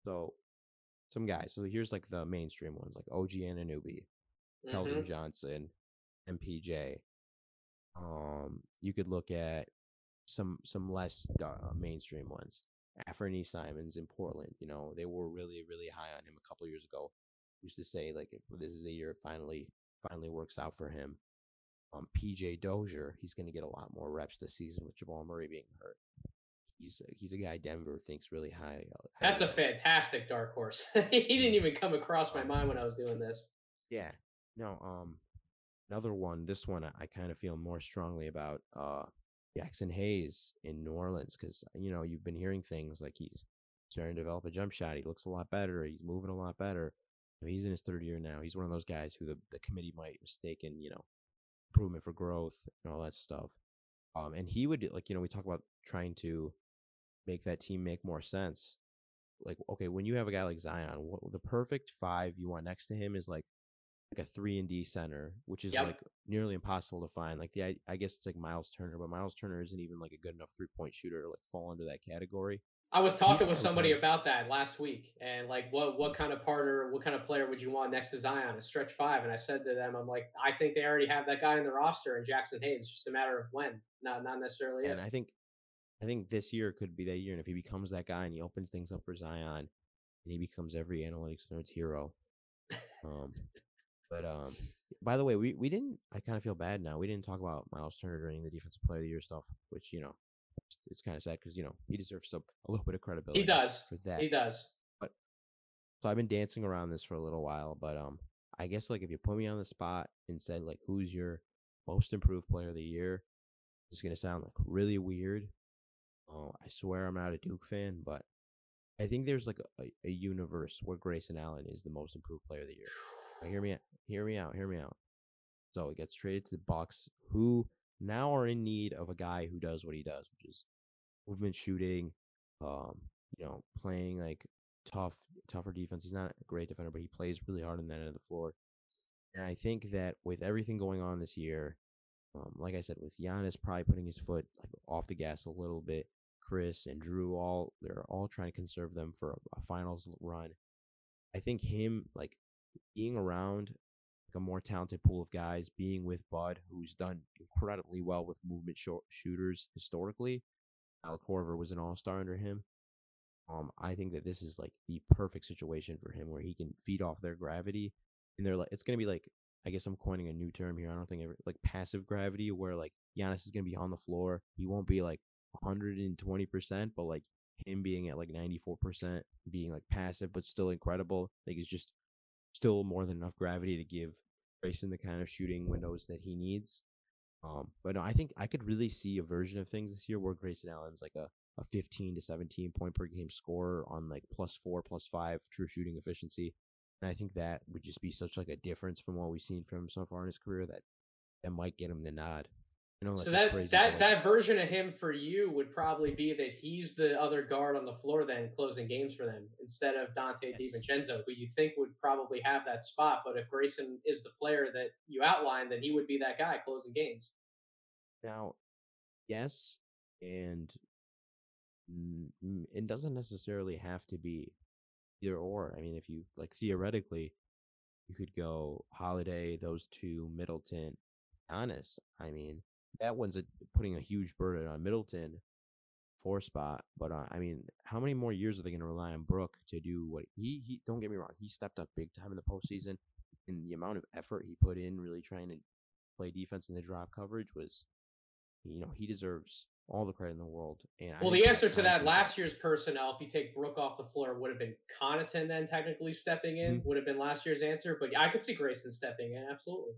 so some guys. So here's like the mainstream ones, like OG Anunoby, mm-hmm. Keldon Johnson, MPJ. Um, you could look at some some less uh, mainstream ones. Anfernee Simons in Portland. You know, they were really really high on him a couple years ago. Used to say like this is the year it finally finally works out for him um, PJ Dozier, he's going to get a lot more reps this season with Jamal Murray being hurt. He's he's a guy Denver thinks really high. Uh, That's a fantastic dark horse. he didn't even come across my mind when I was doing this. Yeah. No. Um. Another one. This one I, I kind of feel more strongly about. Uh, Jaxson Hayes in New Orleans because you know you've been hearing things like he's starting to develop a jump shot. He looks a lot better. He's moving a lot better. He's in his third year now. He's one of those guys who the, the committee might mistake in, you know, improvement for growth and all that stuff. Um, and he would like you know we talk about trying to make that team make more sense. Like okay, when you have a guy like Zion, what, the perfect five you want next to him is like like a three and D center, which is yep. like nearly impossible to find. Like the I, I guess it's like Miles Turner, but Miles Turner isn't even like a good enough three point shooter to like fall into that category. I was talking with somebody about that last week, and like, what what kind of partner, what kind of player would you want next to Zion, a stretch five? And I said to them, I'm like, I think they already have that guy in the roster, and Jaxson Hayes. It's just a matter of when, not not necessarily. And if. I think, I think this year could be that year, and if he becomes that guy and he opens things up for Zion, and he becomes every analytics nerd's hero. Um, but um, by the way, we we didn't. I kind of feel bad now. We didn't talk about Miles Turner during the defensive player of the year stuff, which you know it's kind of sad because you know he deserves some a little bit of credibility. He does for that. He does. But so I've been dancing around this for a little while, but um, I guess like if you put me on the spot and said like who's your most improved player of the year, it's gonna sound like really weird. Oh, I swear I'm not a Duke fan, but I think there's like a, a, universe where Grayson Allen is the most improved player of the year. Now, hear me out. Hear me out. Hear me out. So it gets traded to the Bucks, who now are in need of a guy who does what he does, which is movement shooting, um, you know, playing like tough, tougher defense. He's not a great defender, but he plays really hard on that end of the floor. And I think that with everything going on this year, um, like I said, with Giannis probably putting his foot like off the gas a little bit, Khris and Jrue all they're all trying to conserve them for a, a finals run. I think him like being around a more talented pool of guys, being with Bud, who's done incredibly well with movement sh- shooters historically. Kyle Korver was an all star under him. Um, I think that this is like the perfect situation for him where he can feed off their gravity. And they're like, it's going to be like, I guess I'm coining a new term here. I don't think ever, like passive gravity, where like Giannis is going to be on the floor. He won't be like 120%, but like him being at like 94%, being like passive, but still incredible. Like it's just still more than enough gravity to give Grayson the kind of shooting windows that he needs. Um, but no, I think I could really see a version of things this year where Grayson Allen's like a, a 15 to 17 point per game scorer on like plus four, plus five true shooting efficiency. And I think that would just be such like a difference from what we've seen from him so far in his career that that might get him the nod. You know, so that that that version of him for you would probably be that he's the other guard on the floor then closing games for them instead of Donte yes. DiVincenzo, who you think would probably have that spot. But if Grayson is the player that you outlined, then he would be that guy closing games. Now, yes, and it doesn't necessarily have to be either or. I mean, if you like theoretically, you could go Holiday, those two, Middleton, Giannis. I mean, that one's a, putting a huge burden on Middleton four spot. But uh, I mean, how many more years are they going to rely on Brook to do what he he? Don't get me wrong, he stepped up big time in the postseason, and the amount of effort he put in, really trying to play defense in the drop coverage was, you know, he deserves all the credit in the world. And well, the answer to that last year's personnel, if you take Brook off the floor, would have been Connaughton then technically stepping in. Mm-hmm. Would have been last year's answer, but yeah, I could see Grayson stepping in absolutely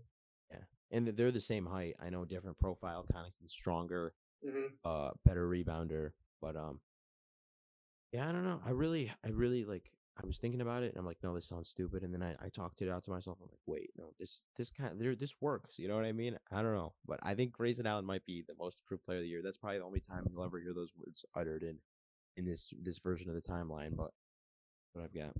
and they're the same height. I know different profile, kind of stronger, mm-hmm. uh, better rebounder, but um, yeah, I don't know. I really, I really like. I was thinking about it, and I'm like, no, this sounds stupid. And then I, I talked it out to myself. I'm like, wait, no, this, this kind of, there, this works. You know what I mean? I don't know, but I think Grayson Allen might be the most improved player of the year. That's probably the only time you'll ever hear those words uttered in, in this, this version of the timeline. But what I've got.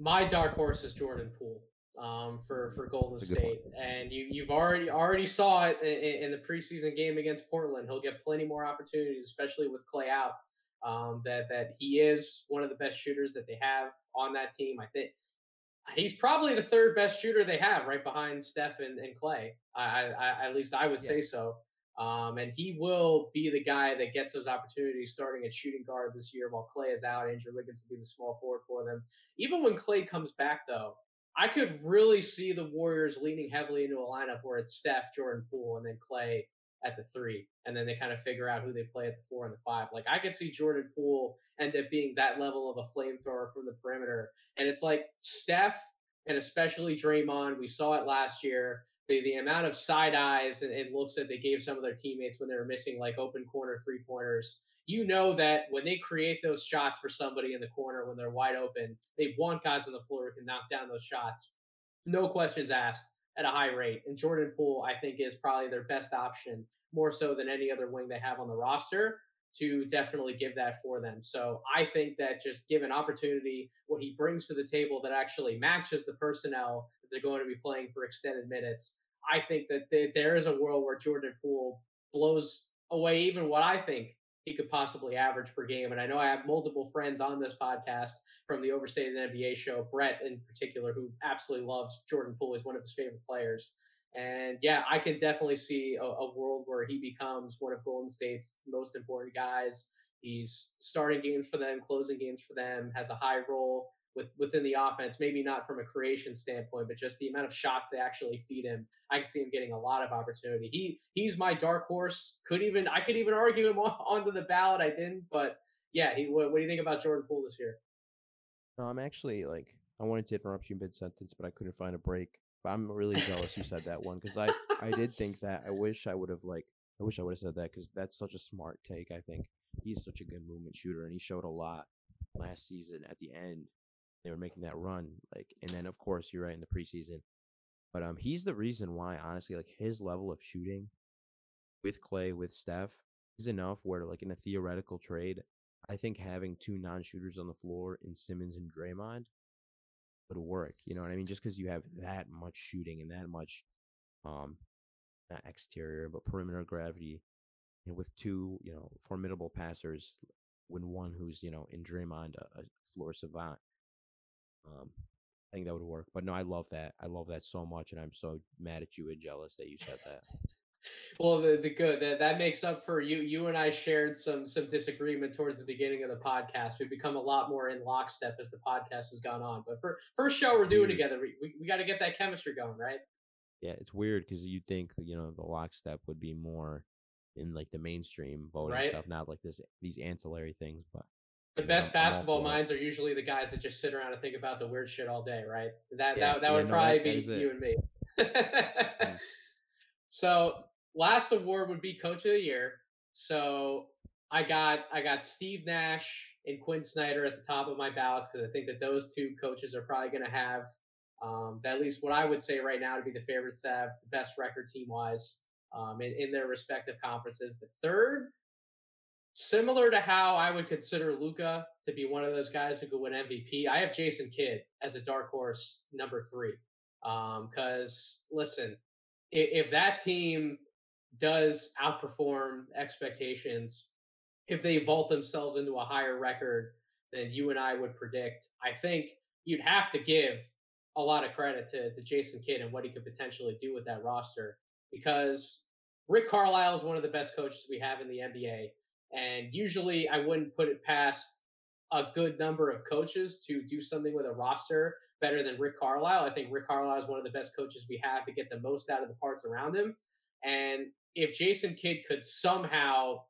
My dark horse is Jordan Poole um, for for Golden State, and you you've already already saw it in, in, the preseason game against Portland. He'll get plenty more opportunities, especially with Klay out. Um, that that he is one of the best shooters that they have on that team. I think he's probably the third best shooter they have, right behind Steph and, and Klay. I, I, at least I would yeah. say so. Um, and he will be the guy that gets those opportunities starting at shooting guard this year while Klay is out. Andrew Wiggins will be the small forward for them. Even when Klay comes back, though, I could really see the Warriors leaning heavily into a lineup where it's Steph, Jordan Poole, and then Klay at the three, and then they kind of figure out who they play at the four and the five. Like I could see Jordan Poole end up being that level of a flamethrower from the perimeter, and it's like Steph and especially Draymond. We saw it last year. The, the amount of side eyes and, and looks that they gave some of their teammates when they were missing like open corner three pointers you know that when they create those shots for somebody in the corner when they're wide open, they want guys on the floor who can knock down those shots. No questions asked at a high rate. And Jordan Poole, I think, is probably their best option, more so than any other wing they have on the roster to definitely give that for them. So I think that just given opportunity, what he brings to the table that actually matches the personnel that they're going to be playing for extended minutes, I think that they, there is a world where Jordan Poole blows away even what I think he could possibly average per game. And I know I have multiple friends on this podcast from the Overstated NBA show, Brett in particular, who absolutely loves Jordan Poole. He's one of his favorite players. And yeah, I can definitely see a, a world where he becomes one of Golden State's most important guys. He's starting games for them, closing games for them, has a high role with within the offense. Maybe not from a creation standpoint, but just the amount of shots they actually feed him. I can see him getting a lot of opportunity. He he's my dark horse. Could even I could even argue him onto the ballot. I didn't, but yeah. He what, what do you think about Jordan Poole this year? No, I'm actually like I wanted to interrupt you mid sentence, but I couldn't find a break. But I'm really jealous you said that one because I I did think that. I wish I would have like I wish I would have said that because that's such a smart take. I think he's such a good movement shooter, and he showed a lot last season at the end they were making that run. Like, and then of course you're right in the preseason, but um, he's the reason why honestly, like his level of shooting with Klay with Steph is enough where like in a theoretical trade, I think having two non-shooters on the floor in Simmons and Draymond would work. You know what I mean? Just because you have that much shooting and that much, um, not exterior but perimeter gravity, and with two you know formidable passers, when one who's you know in Draymond a, a floor savant, um, I think that would work. But no, I love that. I love that so much, and I'm so mad at you and jealous that you said that. well, the, the good that that makes up for you. You and I shared some some disagreement towards the beginning of the podcast. We've become a lot more in lockstep as the podcast has gone on. But for first show we're doing together, we we, we got to get that chemistry going, right? Yeah, it's weird because you think you know the lockstep would be more in like the mainstream voting right? stuff, not like this these ancillary things. But the best basketball minds are usually the guys that just sit around and think about the weird shit all day, right? That yeah, that, that yeah, would no, probably that, be you and me. mm. So last award would be coach of the year. So I got I got Steve Nash and Quinn Snyder at the top of my ballots because I think that those two coaches are probably going to have um, at least what I would say right now to be the favorites to have the best record team wise um, in, in their respective conferences. The third similar to how I would consider Luka to be one of those guys who could win MVP. I have Jason Kidd as a dark horse number three. Because um, listen, if, if that team does outperform expectations, if they vault themselves into a higher record than you and I would predict, I think you'd have to give a lot of credit to, to Jason Kidd and what he could potentially do with that roster because Rick Carlisle is one of the best coaches we have in the NBA. And usually I wouldn't put it past a good number of coaches to do something with a roster better than Rick Carlisle. I think Rick Carlisle is one of the best coaches we have to get the most out of the parts around him. And if Jason Kidd could somehow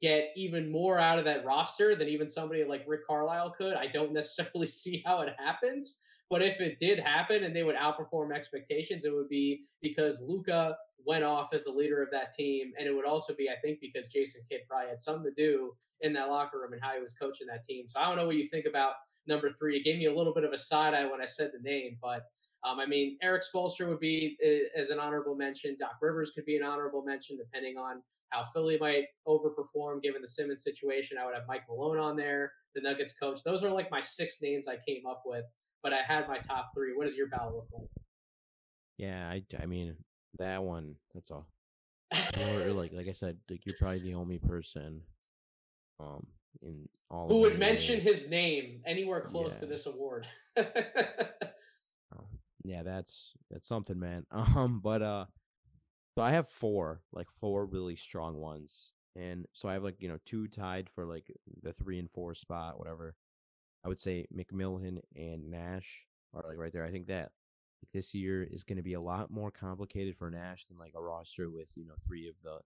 get even more out of that roster than even somebody like Rick Carlisle could, I don't necessarily see how it happens. But if it did happen and they would outperform expectations, it would be because Luka went off as the leader of that team. And it would also be, I think, because Jason Kidd probably had something to do in that locker room and how he was coaching that team. So I don't know what you think about number three. It gave me a little bit of a side eye when I said the name, but um, I mean, Erik Spoelstra would be uh, as an honorable mention. Doc Rivers could be an honorable mention, depending on how Philly might overperform given the Simmons situation. I would have Mike Malone on there, the Nuggets coach. Those are like my six names I came up with, but I had my top three. What does your ballot look like? Yeah, I, I mean, that one, that's all. or like like I said, like you're probably the only person um in all who would mention his name anywhere close yeah. to this award. oh, yeah, that's that's something, man. Um, but uh, so I have four, like four really strong ones, and so I have like you know two tied for like the three and four spot, whatever. I would say McMillan and Nash are like right there. I think that this year is going to be a lot more complicated for Nash than like a roster with you know three of the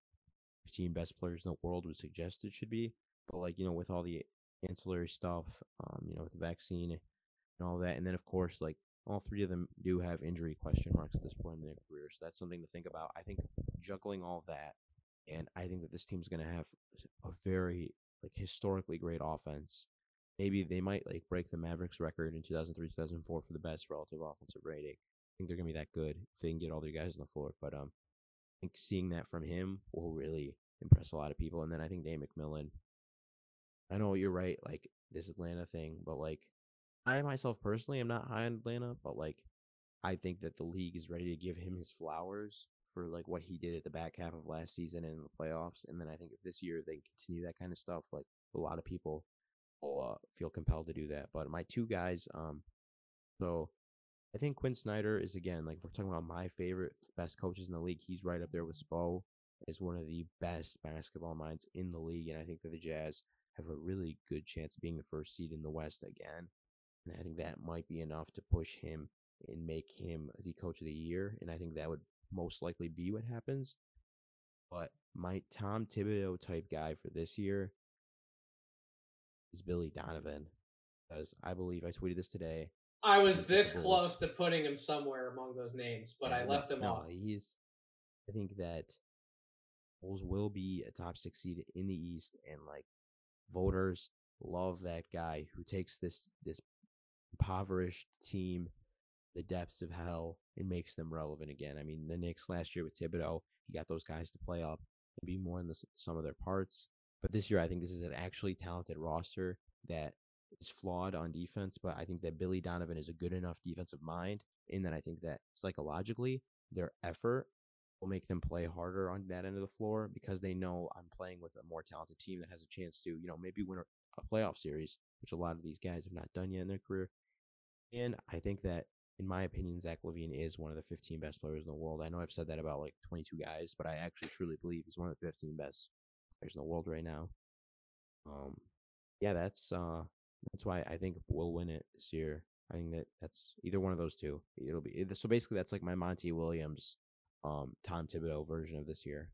15 best players in the world would suggest it should be. But like you know with all the ancillary stuff, um, you know with the vaccine and all that, and then of course like all three of them do have injury question marks at this point in their career, so that's something to think about. I think juggling all that, and I think that this team's going to have a very like historically great offense maybe they might like break the Mavericks record in 2003 2004 for the best relative offensive rating. I think they're gonna be that good if they can get all their guys on the floor. But um, I think seeing that from him will really impress a lot of people. And then I think Dave McMillan. I know you're right, like this Atlanta thing, but like I myself personally am not high on Atlanta, but like I think that the league is ready to give him his flowers for like what he did at the back half of last season and in the playoffs. And then I think if this year they continue that kind of stuff, like a lot of people uh, feel compelled to do that. But my two guys, um, so I think Quinn Snyder is again like we're talking about my favorite best coaches in the league. He's right up there with Spo as one of the best basketball minds in the league, and I think that the Jazz have a really good chance of being the first seed in the West again. And I think that might be enough to push him and make him the coach of the year. And I think that would most likely be what happens. But my Tom Thibodeau type guy for this year is Billy Donovan. Because I believe I tweeted this today. I was this close to putting him somewhere among those names, but I left him no, off. He's I think that Bulls will be a top six seed in the East, and like voters love that guy who takes this this impoverished team the depths of hell and makes them relevant again. I mean, the Knicks last year with Thibodeau, he got those guys to play up and be more in the sum of their parts. But this year, I think this is an actually talented roster that is flawed on defense. But I think that Billy Donovan is a good enough defensive mind, in that I think that psychologically, their effort will make them play harder on that end of the floor because they know I'm playing with a more talented team that has a chance to, you know, maybe win a playoff series, which a lot of these guys have not done yet in their career. And I think that, in my opinion, Zach LaVine is one of the 15 best players in the world. I know I've said that about like 22 guys, but I actually truly believe he's one of the 15 best players in the world right now. Um, yeah, that's uh, that's why I think we'll win it this year. I think that that's either one of those two. It'll be so basically that's like my Monty Williams, um, Tom Thibodeau version of this year.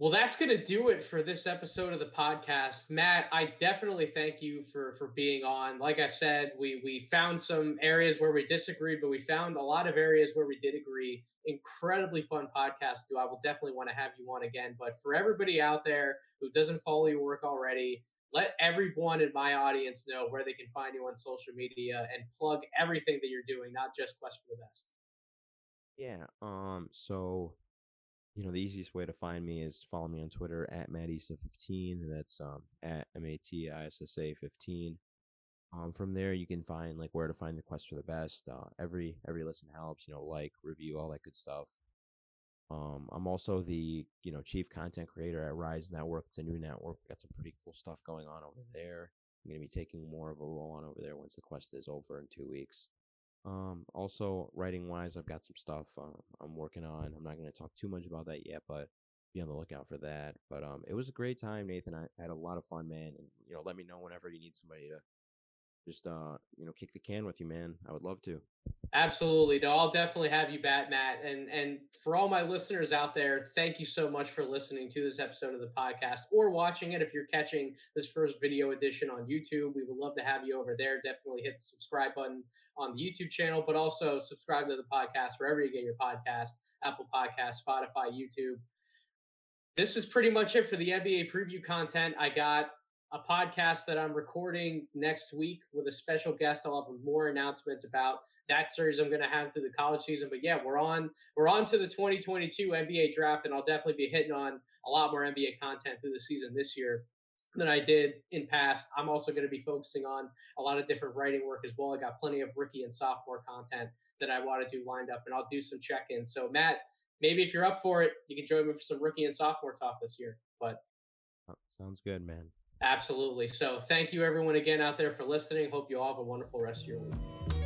Well, that's going to do it for this episode of the podcast. Matt, I definitely thank you for for being on. Like I said, we we found some areas where we disagreed, but we found a lot of areas where we did agree. Incredibly fun podcast. Do I will definitely want to have you on again. But for everybody out there who doesn't follow your work already, let everyone in my audience know where they can find you on social media and plug everything that you're doing, not just Quest for the Best. Yeah. Um. So you know, the easiest way to find me is follow me on Twitter at Matissa15. That's um, at M A T I S S A 15. Um, from there, you can find like where to find the quest for the best. Uh, every every listen helps. You know, like, review, all that good stuff. Um, I'm also the you know chief content creator at Rise Network. It's a new network. We got some pretty cool stuff going on over there. I'm gonna be taking more of a role on over there once the quest is over in two weeks. Um, also, writing wise, I've got some stuff uh, I'm working on. I'm not going to talk too much about that yet, but be on the lookout for that. But um, it was a great time, Nathan. I had a lot of fun, man. And you know, let me know whenever you need somebody to just uh, you know, kick the can with you, man. I would love to. Absolutely. No, I'll definitely have you back, Matt. And and for all my listeners out there, thank you so much for listening to this episode of the podcast or watching it if you're catching this first video edition on YouTube. We would love to have you over there. Definitely hit the subscribe button on the YouTube channel, but also subscribe to the podcast wherever you get your podcast, Apple Podcast, Spotify, YouTube. This is pretty much it for the NBA preview content. I got a podcast that I'm recording next week with a special guest. I'll have more announcements about that series I'm going to have through the college season. But yeah, we're on we're on to the 2022 NBA draft, and I'll definitely be hitting on a lot more NBA content through the season this year than I did in past. I'm also going to be focusing on a lot of different writing work as well. I got plenty of rookie and sophomore content that I want to do lined up, and I'll do some check-ins. So Matt, maybe if you're up for it, you can join me for some rookie and sophomore talk this year. But oh, sounds good, man. Absolutely. So thank you everyone again out there for listening. Hope you all have a wonderful rest of your week.